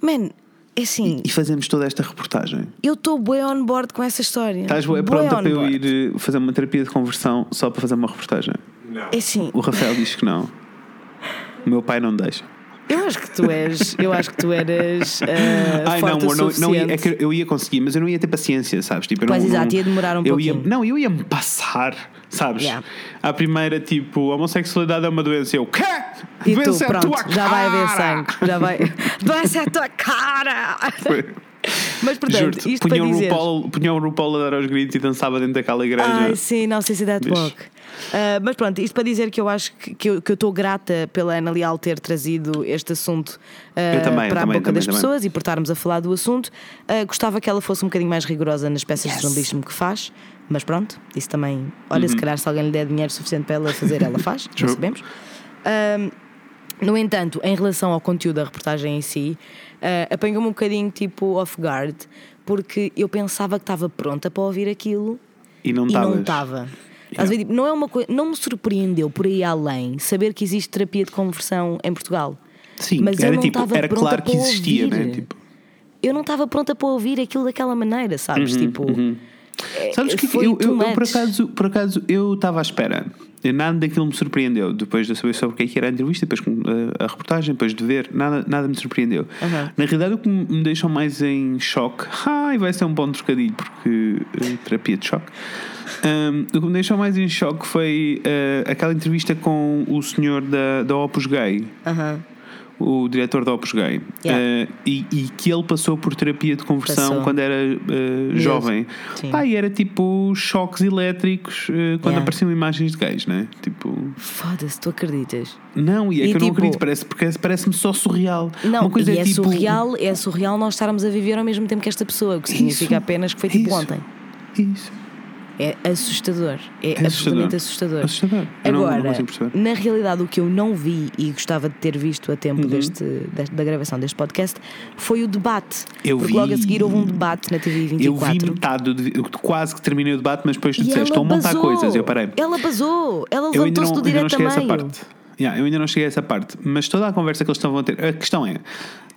Man, é assim, E fazemos toda esta reportagem. eu estou bem on board com essa história. Estás Bué pronta on para eu ir eh, fazer uma terapia de conversão só para fazer uma reportagem? Não. É assim, O Rafael diz que não. O meu pai não deixa. eu acho que tu és, eu acho que tu eras ah, Ai, não, amor, não, não ia, é eu ia conseguir, mas eu não ia ter paciência, sabes? Tipo, eu Pois, não, exato, não- ia demorar um eu ia, pouquinho. Não, eu ia me passar, sabes? Yeah. A primeira, tipo, a homossexualidade é uma doença. Eu, quê? E tu, Doença é a pronto, tua já vai haver cara! sangue. Já vai. Doença é a tua cara! Mas portanto, isto punha para o, dizer. RuPaul, punha o RuPaul a dar aos gritos e dançava dentro daquela igreja. Ai, sim, não sei se that walk. Ah, mas pronto, isto para dizer que eu acho que, que eu que eu estou grata pela Ana Leal ter trazido este assunto Eu também, para a também, boca também, das também. pessoas e por estarmos a falar do assunto. Ah, gostava que ela fosse um bocadinho mais rigorosa nas peças Yes. de jornalismo que faz, mas pronto, isso também. Olha, Uhum. se calhar se alguém lhe der dinheiro suficiente para ela fazer, ela faz, não sabemos. No entanto, em relação ao conteúdo da reportagem em si, apanhou-me um bocadinho tipo off guard, porque eu pensava que estava pronta para ouvir aquilo E não e estava. Estás a ver? Tipo, Não, é uma coi- não me surpreendeu por aí além saber que existe terapia de conversão em Portugal. Sim, Mas eu era não tipo, estava era pronta claro que para existia, ouvir. né? Tipo, Eu não estava pronta para ouvir aquilo daquela maneira, sabes? tipo, é- Sabes que eu, eu, eu, por acaso, por acaso eu estava à espera. Nada daquilo me surpreendeu. Depois de saber sobre o que é que era a entrevista, depois com a, a reportagem, depois de ver, nada, nada me surpreendeu. Aham. Na realidade, o que me deixou mais em choque, ai, vai ser um bom trocadilho, porque eh, terapia de choque. Um, o que me deixou mais em choque foi eh, aquela entrevista com o senhor da, da Opus Gay Aham. O diretor da Opus Gay Yeah. Eh, e, e que ele passou por terapia de conversão Passou. quando era eh, jovem. Pá, e era tipo choques elétricos eh, quando Yeah. apareciam imagens de gays né? tipo, Foda-se, tu acreditas? não, e é E que eu não tipo- acredito parece, porque parece-me só surreal Não, Uma coisa e é, tipo, surreal, é surreal nós estarmos a viver ao mesmo tempo que esta pessoa, o que significa Isso, apenas que foi tipo isso. ontem. isso, É assustador. É, É absolutamente assustador. assustador. eu não, Agora, não perceber na realidade, o que eu não vi e gostava de ter visto a Uhum. tempo deste, deste- da gravação deste podcast foi o debate. Eu Porque vi- logo a seguir houve um debate na TV eu 24. vi metade do, eu quase que terminei o debate mas depois tu e disseste estão a montar basou. coisas eu parei Ela basou. Ela Eu levantou-se não, do não direito a essa parte. Yeah, eu ainda não cheguei a essa parte. Mas toda a conversa que eles estavam a ter. A questão é: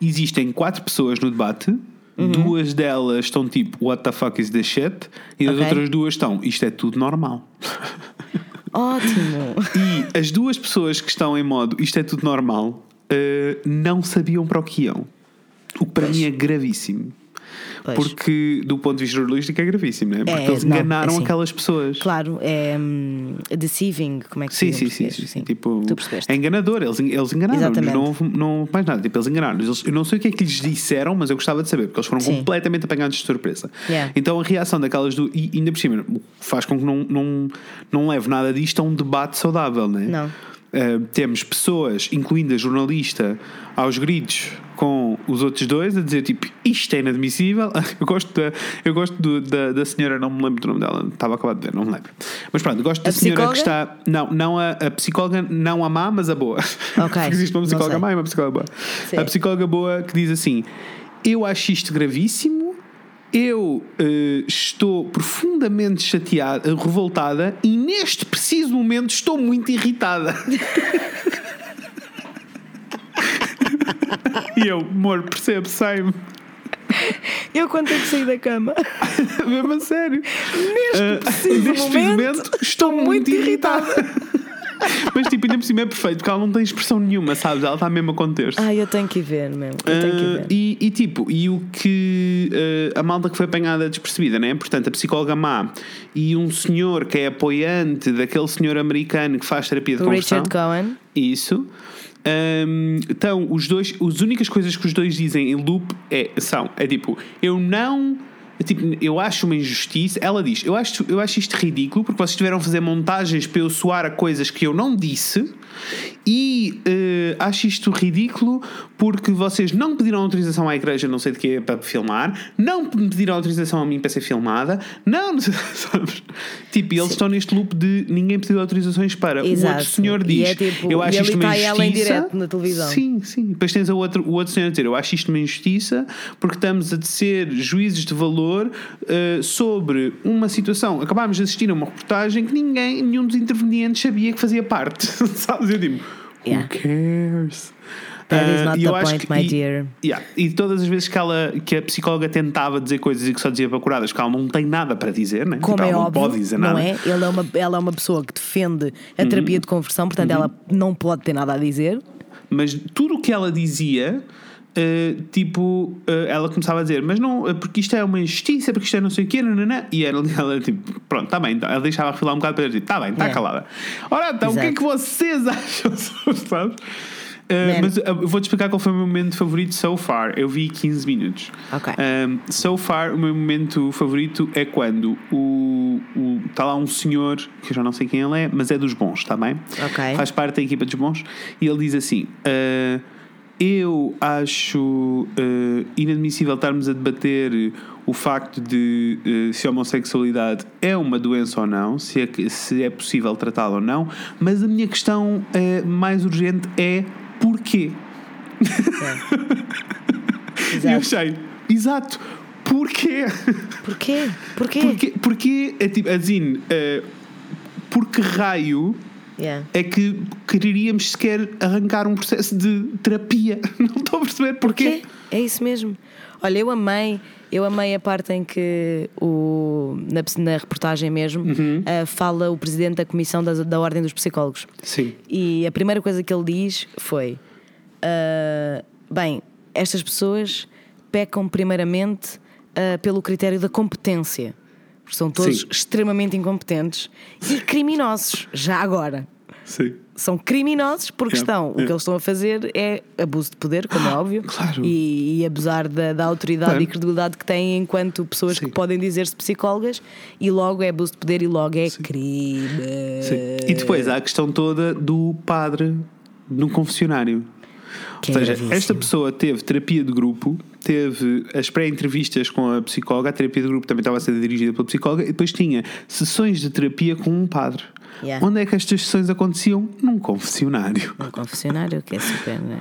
existem quatro pessoas no debate, Uhum. duas delas estão tipo, What the fuck is this shit? E as Ok. outras duas estão, Isto é tudo normal. Ótimo. E as duas pessoas que estão em modo, Isto é tudo normal, eh, não sabiam para o que iam. O que para mim é gravíssimo. Pois. Porque, do ponto de vista jornalístico, é gravíssimo, não é? Porque É, eles não, enganaram assim. aquelas pessoas. Claro, é hum, deceiving, como é que se diz sim, sim, sim, Tipo, é enganador, eles, eles enganaram não, houve- não mais nada. Tipo, eles enganaram Eu não sei o que é que lhes disseram, mas eu gostava de saber, porque eles foram Sim. completamente apanhados de surpresa. Yeah. Então a reação daquelas duas, e ainda por cima, faz com que não, não, não leve nada disto a um debate saudável, né? Não. Uh, temos pessoas, incluindo a jornalista, aos gritos com os outros dois, a dizer tipo isto é inadmissível. Eu gosto da, eu gosto do- da, da senhora, não me lembro do nome dela, estava acabado de ver, não me lembro. Mas pronto, gosto da A senhora que está. Não, não a, a psicóloga, não a má, mas a boa. Porque existe uma psicóloga má e uma psicóloga boa. Sim. A psicóloga boa que diz assim: Eu acho isto gravíssimo. Eu eh, estou profundamente chateada, revoltada e neste preciso momento estou muito irritada. e eu, amor, percebe, sai-me. Eu quando tenho que sair da cama. Mesmo a sério. Neste Ah, preciso momento, momento estou muito irritada. Mas tipo, ainda por cima é perfeito, porque ela não tem expressão nenhuma, sabes? Ela está mesmo a conter-se. Ah, eu tenho que ver mesmo. Eu tenho que Ah, ver. e, e, tipo, e o que ah, a malta que foi apanhada despercebida, né? Portanto, a psicóloga má e um senhor que é apoiante daquele senhor americano que faz terapia de conversão. Richard Cohen. Isso. Hum, então, os dois, as únicas coisas que os dois dizem em loop é, são, é tipo, eu não. Tipo, eu acho uma injustiça. Ela diz: eu acho, eu acho isto ridículo porque vocês tiveram a fazer montagens para eu soar a coisas que eu não disse. E eh, acho isto ridículo porque vocês não pediram autorização à igreja, não sei de quê, para filmar, não pediram autorização a mim para ser filmada, não, não sabes? Tipo, eles estão neste loop de ninguém pediu autorizações para. O Exato. outro senhor diz: é tipo- Eu acho isto uma está ela em injustiça. direto na televisão. Sim, sim. Depois tens o outro, o outro senhor a dizer: Eu acho isto uma injustiça porque estamos a ser juízes de valor eh, sobre uma situação. Acabámos de assistir a uma reportagem que ninguém, nenhum dos intervenientes sabia que fazia parte. Sabes? Eu digo: Yeah. Who cares? That is not eu the point, que- my e- dear. Yeah. E todas as vezes que, ela, que a psicóloga tentava dizer coisas e que só dizia para curadas, que ela não tem nada para dizer, né? Como tipo, é ela não óbvio, pode dizer não nada. Uhum. é? Ele é uma, ela é uma pessoa que defende a terapia de conversão, portanto ela não pode ter nada a dizer. Mas tudo o que ela dizia, eh, tipo, eh, ela começava a dizer, mas não, eh, porque isto é uma injustiça, porque isto é não sei o quê, nananã. e ela, ela tipo, pronto, está bem, então, ela deixava refilar um bocado para dizer, está bem, está É. calada. Ora, então, o que é Exato. que vocês acham? Eh, Man. mas eu vou-te explicar qual foi o meu momento favorito so far. Eu vi 15 minutos. Ok. Um, so far, o meu momento favorito é quando o, o, está lá um senhor, que eu já não sei quem ele é, mas é dos bons, está bem? Ok. Faz parte da equipa dos bons, e ele diz assim: "Ah, Eu acho ah, inadmissível estarmos a debater o facto de ah, se a homossexualidade é uma doença ou não, se é, se é possível tratá-la ou não, mas a minha questão ah, mais urgente é porquê? E eu achei, exato, porquê? Porquê? Porquê? Porquê, porquê é tipo, assim, eh, por que raio Yeah. é que quereríamos sequer arrancar um processo de terapia? Não estou a perceber porquê. É isso mesmo. Olha, eu amei, eu amei a parte em que o, na, na reportagem mesmo Uhum. ah, fala o presidente da comissão da, da Ordem dos Psicólogos. Sim. E a primeira coisa que ele diz foi: ah, bem, estas pessoas pecam primeiramente ah, pelo critério da competência. Porque são todos Sim. extremamente incompetentes e criminosos, já agora. Sim. São criminosos porque Yeah, estão, o que yeah. eles estão a fazer é abuso de poder, como é óbvio, claro. e, e abusar da, da autoridade Claro. e credibilidade que têm enquanto pessoas Sim. que podem dizer-se psicólogas, e logo é abuso de poder e logo é crime. Sim. E depois há a questão toda do padre no confessionário. Que Ou é seja, gravíssimo. esta pessoa teve terapia de grupo, teve as pré-entrevistas com a psicóloga, a terapia de grupo também estava a ser dirigida pela psicóloga, e depois tinha sessões de terapia com um padre. Yeah. Onde é que estas sessões aconteciam? Num confessionário. Um confessionário que é super. né?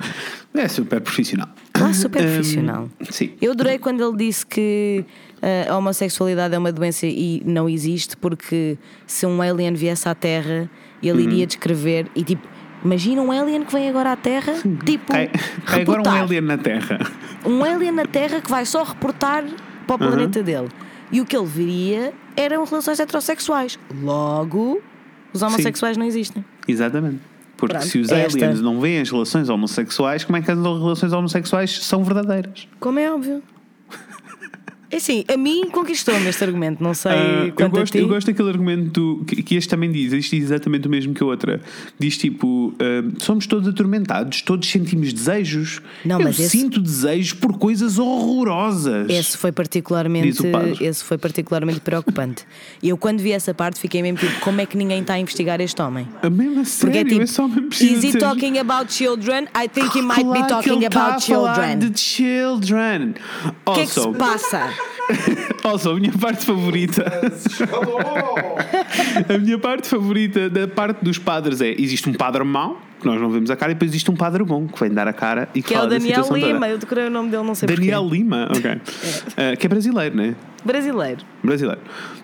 É super profissional. Ah, super profissional. sim. Eu adorei quando ele disse que ah, a homossexualidade é uma doença e não existe, porque se um alien viesse à Terra, ele Uhum. iria descrever e tipo. Imagina um alien que vem agora à Terra, tipo, Cai, cai agora um alien na Terra. um alien na Terra que vai só reportar para o Uhum. planeta dele. E o que ele viria eram relações heterossexuais. Logo, os homossexuais não existem. Exatamente. Porque Pronto, se os esta- aliens não veem as relações homossexuais, como é que as relações homossexuais são verdadeiras? Como é óbvio. É assim, a mim conquistou-me este argumento, não sei Ah, eu, gosto, ti. eu gosto daquele argumento que, que este também diz, este diz exatamente o mesmo que a outra. Diz tipo: ah, somos todos atormentados, todos sentimos desejos. Não, eu mas esse- sinto desejos por coisas horrorosas. Esse foi particularmente, esse foi particularmente preocupante. E eu quando vi essa parte fiquei mesmo tipo, como é que ninguém está a investigar este homem? A mesma Porque sério, é tipo, é is he talking about children? I think he might be Claro que talking tá about children. de children. O que é que se passa? also, a minha parte favorita. a minha parte favorita da parte dos padres é: existe um padre mau, que nós não vemos a cara, e depois existe um padre bom, que vem dar a cara e que, Que é o Daniel situação toda. Lima, eu decorei o nome dele, não sei Daniel porquê. Lima, ok. Ah, que é brasileiro, né? Brasileiro. Brasileiro.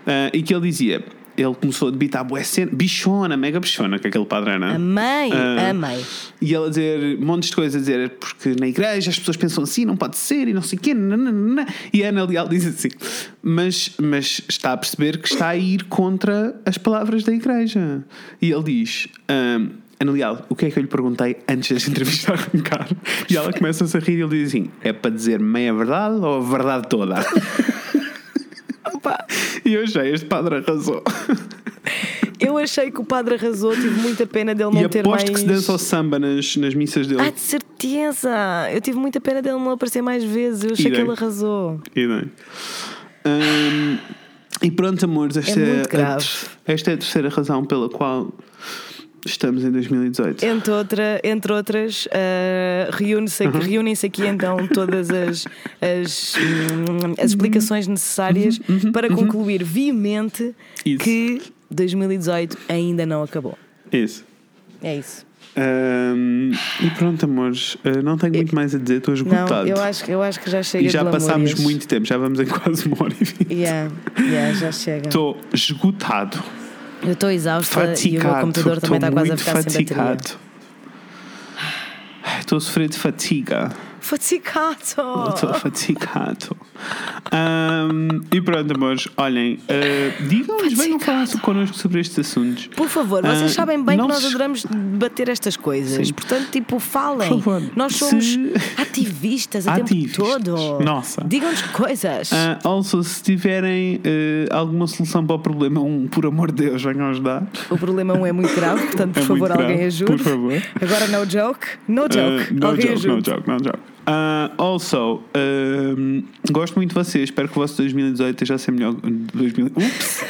Ah, e que ele dizia: ele começou a debitar bué cena, bichona, mega bichona, que aquele padre é, né? Amei, Ah, amei. E ele a dizer montes de coisas, a dizer porque na igreja as pessoas pensam assim, não pode ser, e não sei o quê. nananana. E a Ana Leal diz assim: mas, mas está a perceber que está a ir contra as palavras da igreja. E ele diz: "Ahm, Ana Leal, o que é que eu lhe perguntei antes desta entrevista arrancar? E ela começa-se a rir e ele diz assim: é para dizer meia verdade ou a verdade toda? Opa, E eu achei, este padre arrasou. eu achei que o padre arrasou, tive muita pena dele não e ter aposto mais. que se dança ao samba nas, nas missas dele. Ah, de certeza! Eu tive muita pena dele não aparecer mais vezes. Eu achei que ele arrasou. E bem. Hum, e pronto, amores, esta É é, a, esta é a terceira razão pela qual estamos em 2018. Entre, outra, entre outras, ah, reúne-se Uhum. aqui- reúnem-se aqui então todas as, as, hum, as explicações necessárias para concluir veemente Uhum. Isso. que 2018 ainda não acabou. Isso. É isso. Hum, e pronto, amores, uh, não tenho muito mais a dizer, estou Não, esgotado. eu acho, eu acho que já chega e já passámos muito tempo, já vamos em quase uma hora e vinte. Yeah, yeah, já chega. Estou esgotado, Eu estou exausta e o meu fatigado. computador também está quase a ficar sem bateria. fatigado. Estou a sofrer de fatiga. Fatigado! Estou fatigado. Ahm, e pronto, amores, olhem, uh, digam-nos, venham falar connosco sobre estes assuntos. Por favor, vocês Ah, sabem bem que nós se- adoramos debater estas coisas. Sim. Portanto, tipo, falem. Por favor, Nós somos se- ativistas a tempo Ativistas. todo. Nossa. Digam-nos coisas. Ah, also, se tiverem uh, alguma solução para o problema, um, por amor de Deus, venham ajudar. O problema um é muito grave, portanto, por É favor, grave, alguém ajude. por favor. Agora, no joke. No joke. Uh, no alguém joke, ajude. no joke, no joke. Uh, also, um, gosto muito de vocês. Espero que o vosso 2018 esteja a ser melhor. 2000, ups!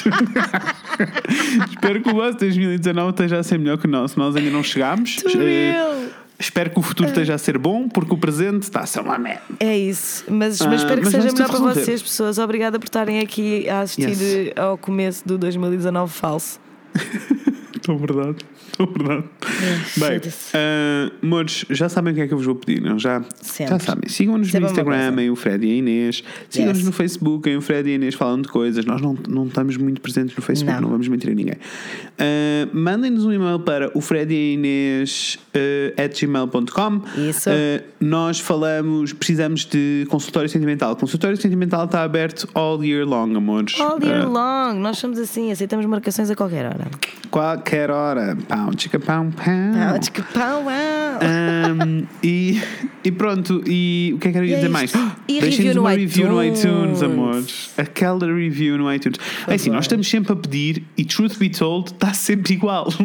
Espero que o vosso 2019 esteja a ser melhor que o nosso. Nós ainda não chegámos. Eh, espero que o futuro esteja a ser bom, porque o presente está a ser uma merda. É isso, mas, Ah, mas espero que mas seja melhor para resolver. vocês, pessoas. Obrigada por estarem aqui a assistir Yes. ao começo do 2019 falso. Estou verdade. Estou verdade. Bem, foda-se. uh, amores, já sabem o que é que eu vos vou pedir, não? Já, Sempre. já sabem. Sigam-nos no uma Instagram, em o Fred e a Inês. Sigam-nos Yes. no Facebook, em o Fred e a Inês falando de coisas. Nós não, não estamos muito presentes no Facebook, não, Não. vamos mentir a ninguém. Uh, Mandem-nos um e-mail para o Fred e a Inês uh, at gmail.com. Isso. Uh, nós falamos, precisamos de consultório sentimental. Consultório sentimental está aberto all year long, amores. All year long, nós somos assim, aceitamos marcações a qualquer hora. Qualquer hora. Pão, chica, pão, pão. Pau, tchica, pau, uau. Um, e, e pronto, e o que é que eu ia é dizer isto. mais? E Deixem-nos review no uma review no iTunes. amores. Aquela review no iTunes. É assim, nós estamos sempre a pedir e, truth be told, está sempre igual.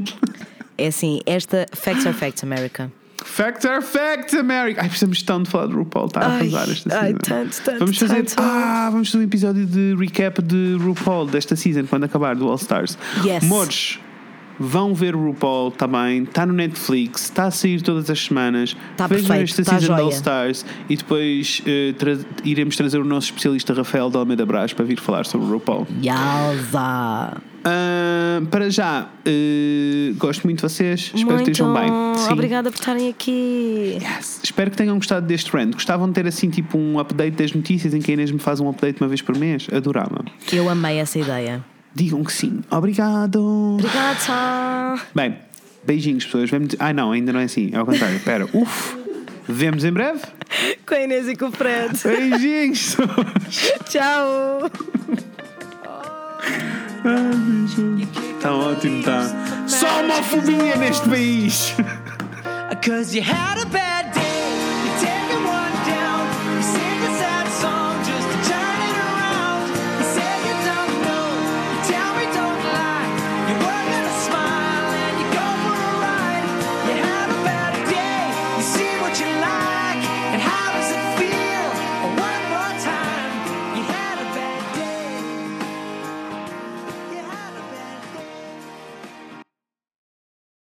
É assim, esta Facts are Facts America. Facts are facts, America. Ai, precisamos de falar do RuPaul, está a Ai, arrasar esta ai, season. tanto, tanto, Vamos fazer, tanto. ah, vamos fazer um episódio de recap de RuPaul desta season quando acabar do All Stars. Yes. Amores, vão ver o RuPaul também, está no Netflix, está a sair todas as semanas. Tá Vejam perfeito, esta tá season de. All Stars e depois eh, tra- iremos trazer o nosso especialista Rafael de Almeida Brás para vir falar sobre o RuPaul. Yalza! Ah, para já, eh, gosto muito de vocês, espero que estejam bem. Sim. Obrigada por estarem aqui. Yes. Espero que tenham gostado deste trend. Gostavam de ter assim tipo um update das notícias em que a Inês me faz um update uma vez por mês? Adorava. Eu amei essa ideia. Digam que sim. Obrigado. Obrigada! Bem, beijinhos, pessoas. Vemos... Ai não, ainda não é assim. É ao contrário. Espera. Uf. Vemos em breve. Com a Inês e com o Fred. Beijinhos. Tchau! Está ótimo, está. Só homofobia neste país. Cause you had a bad day,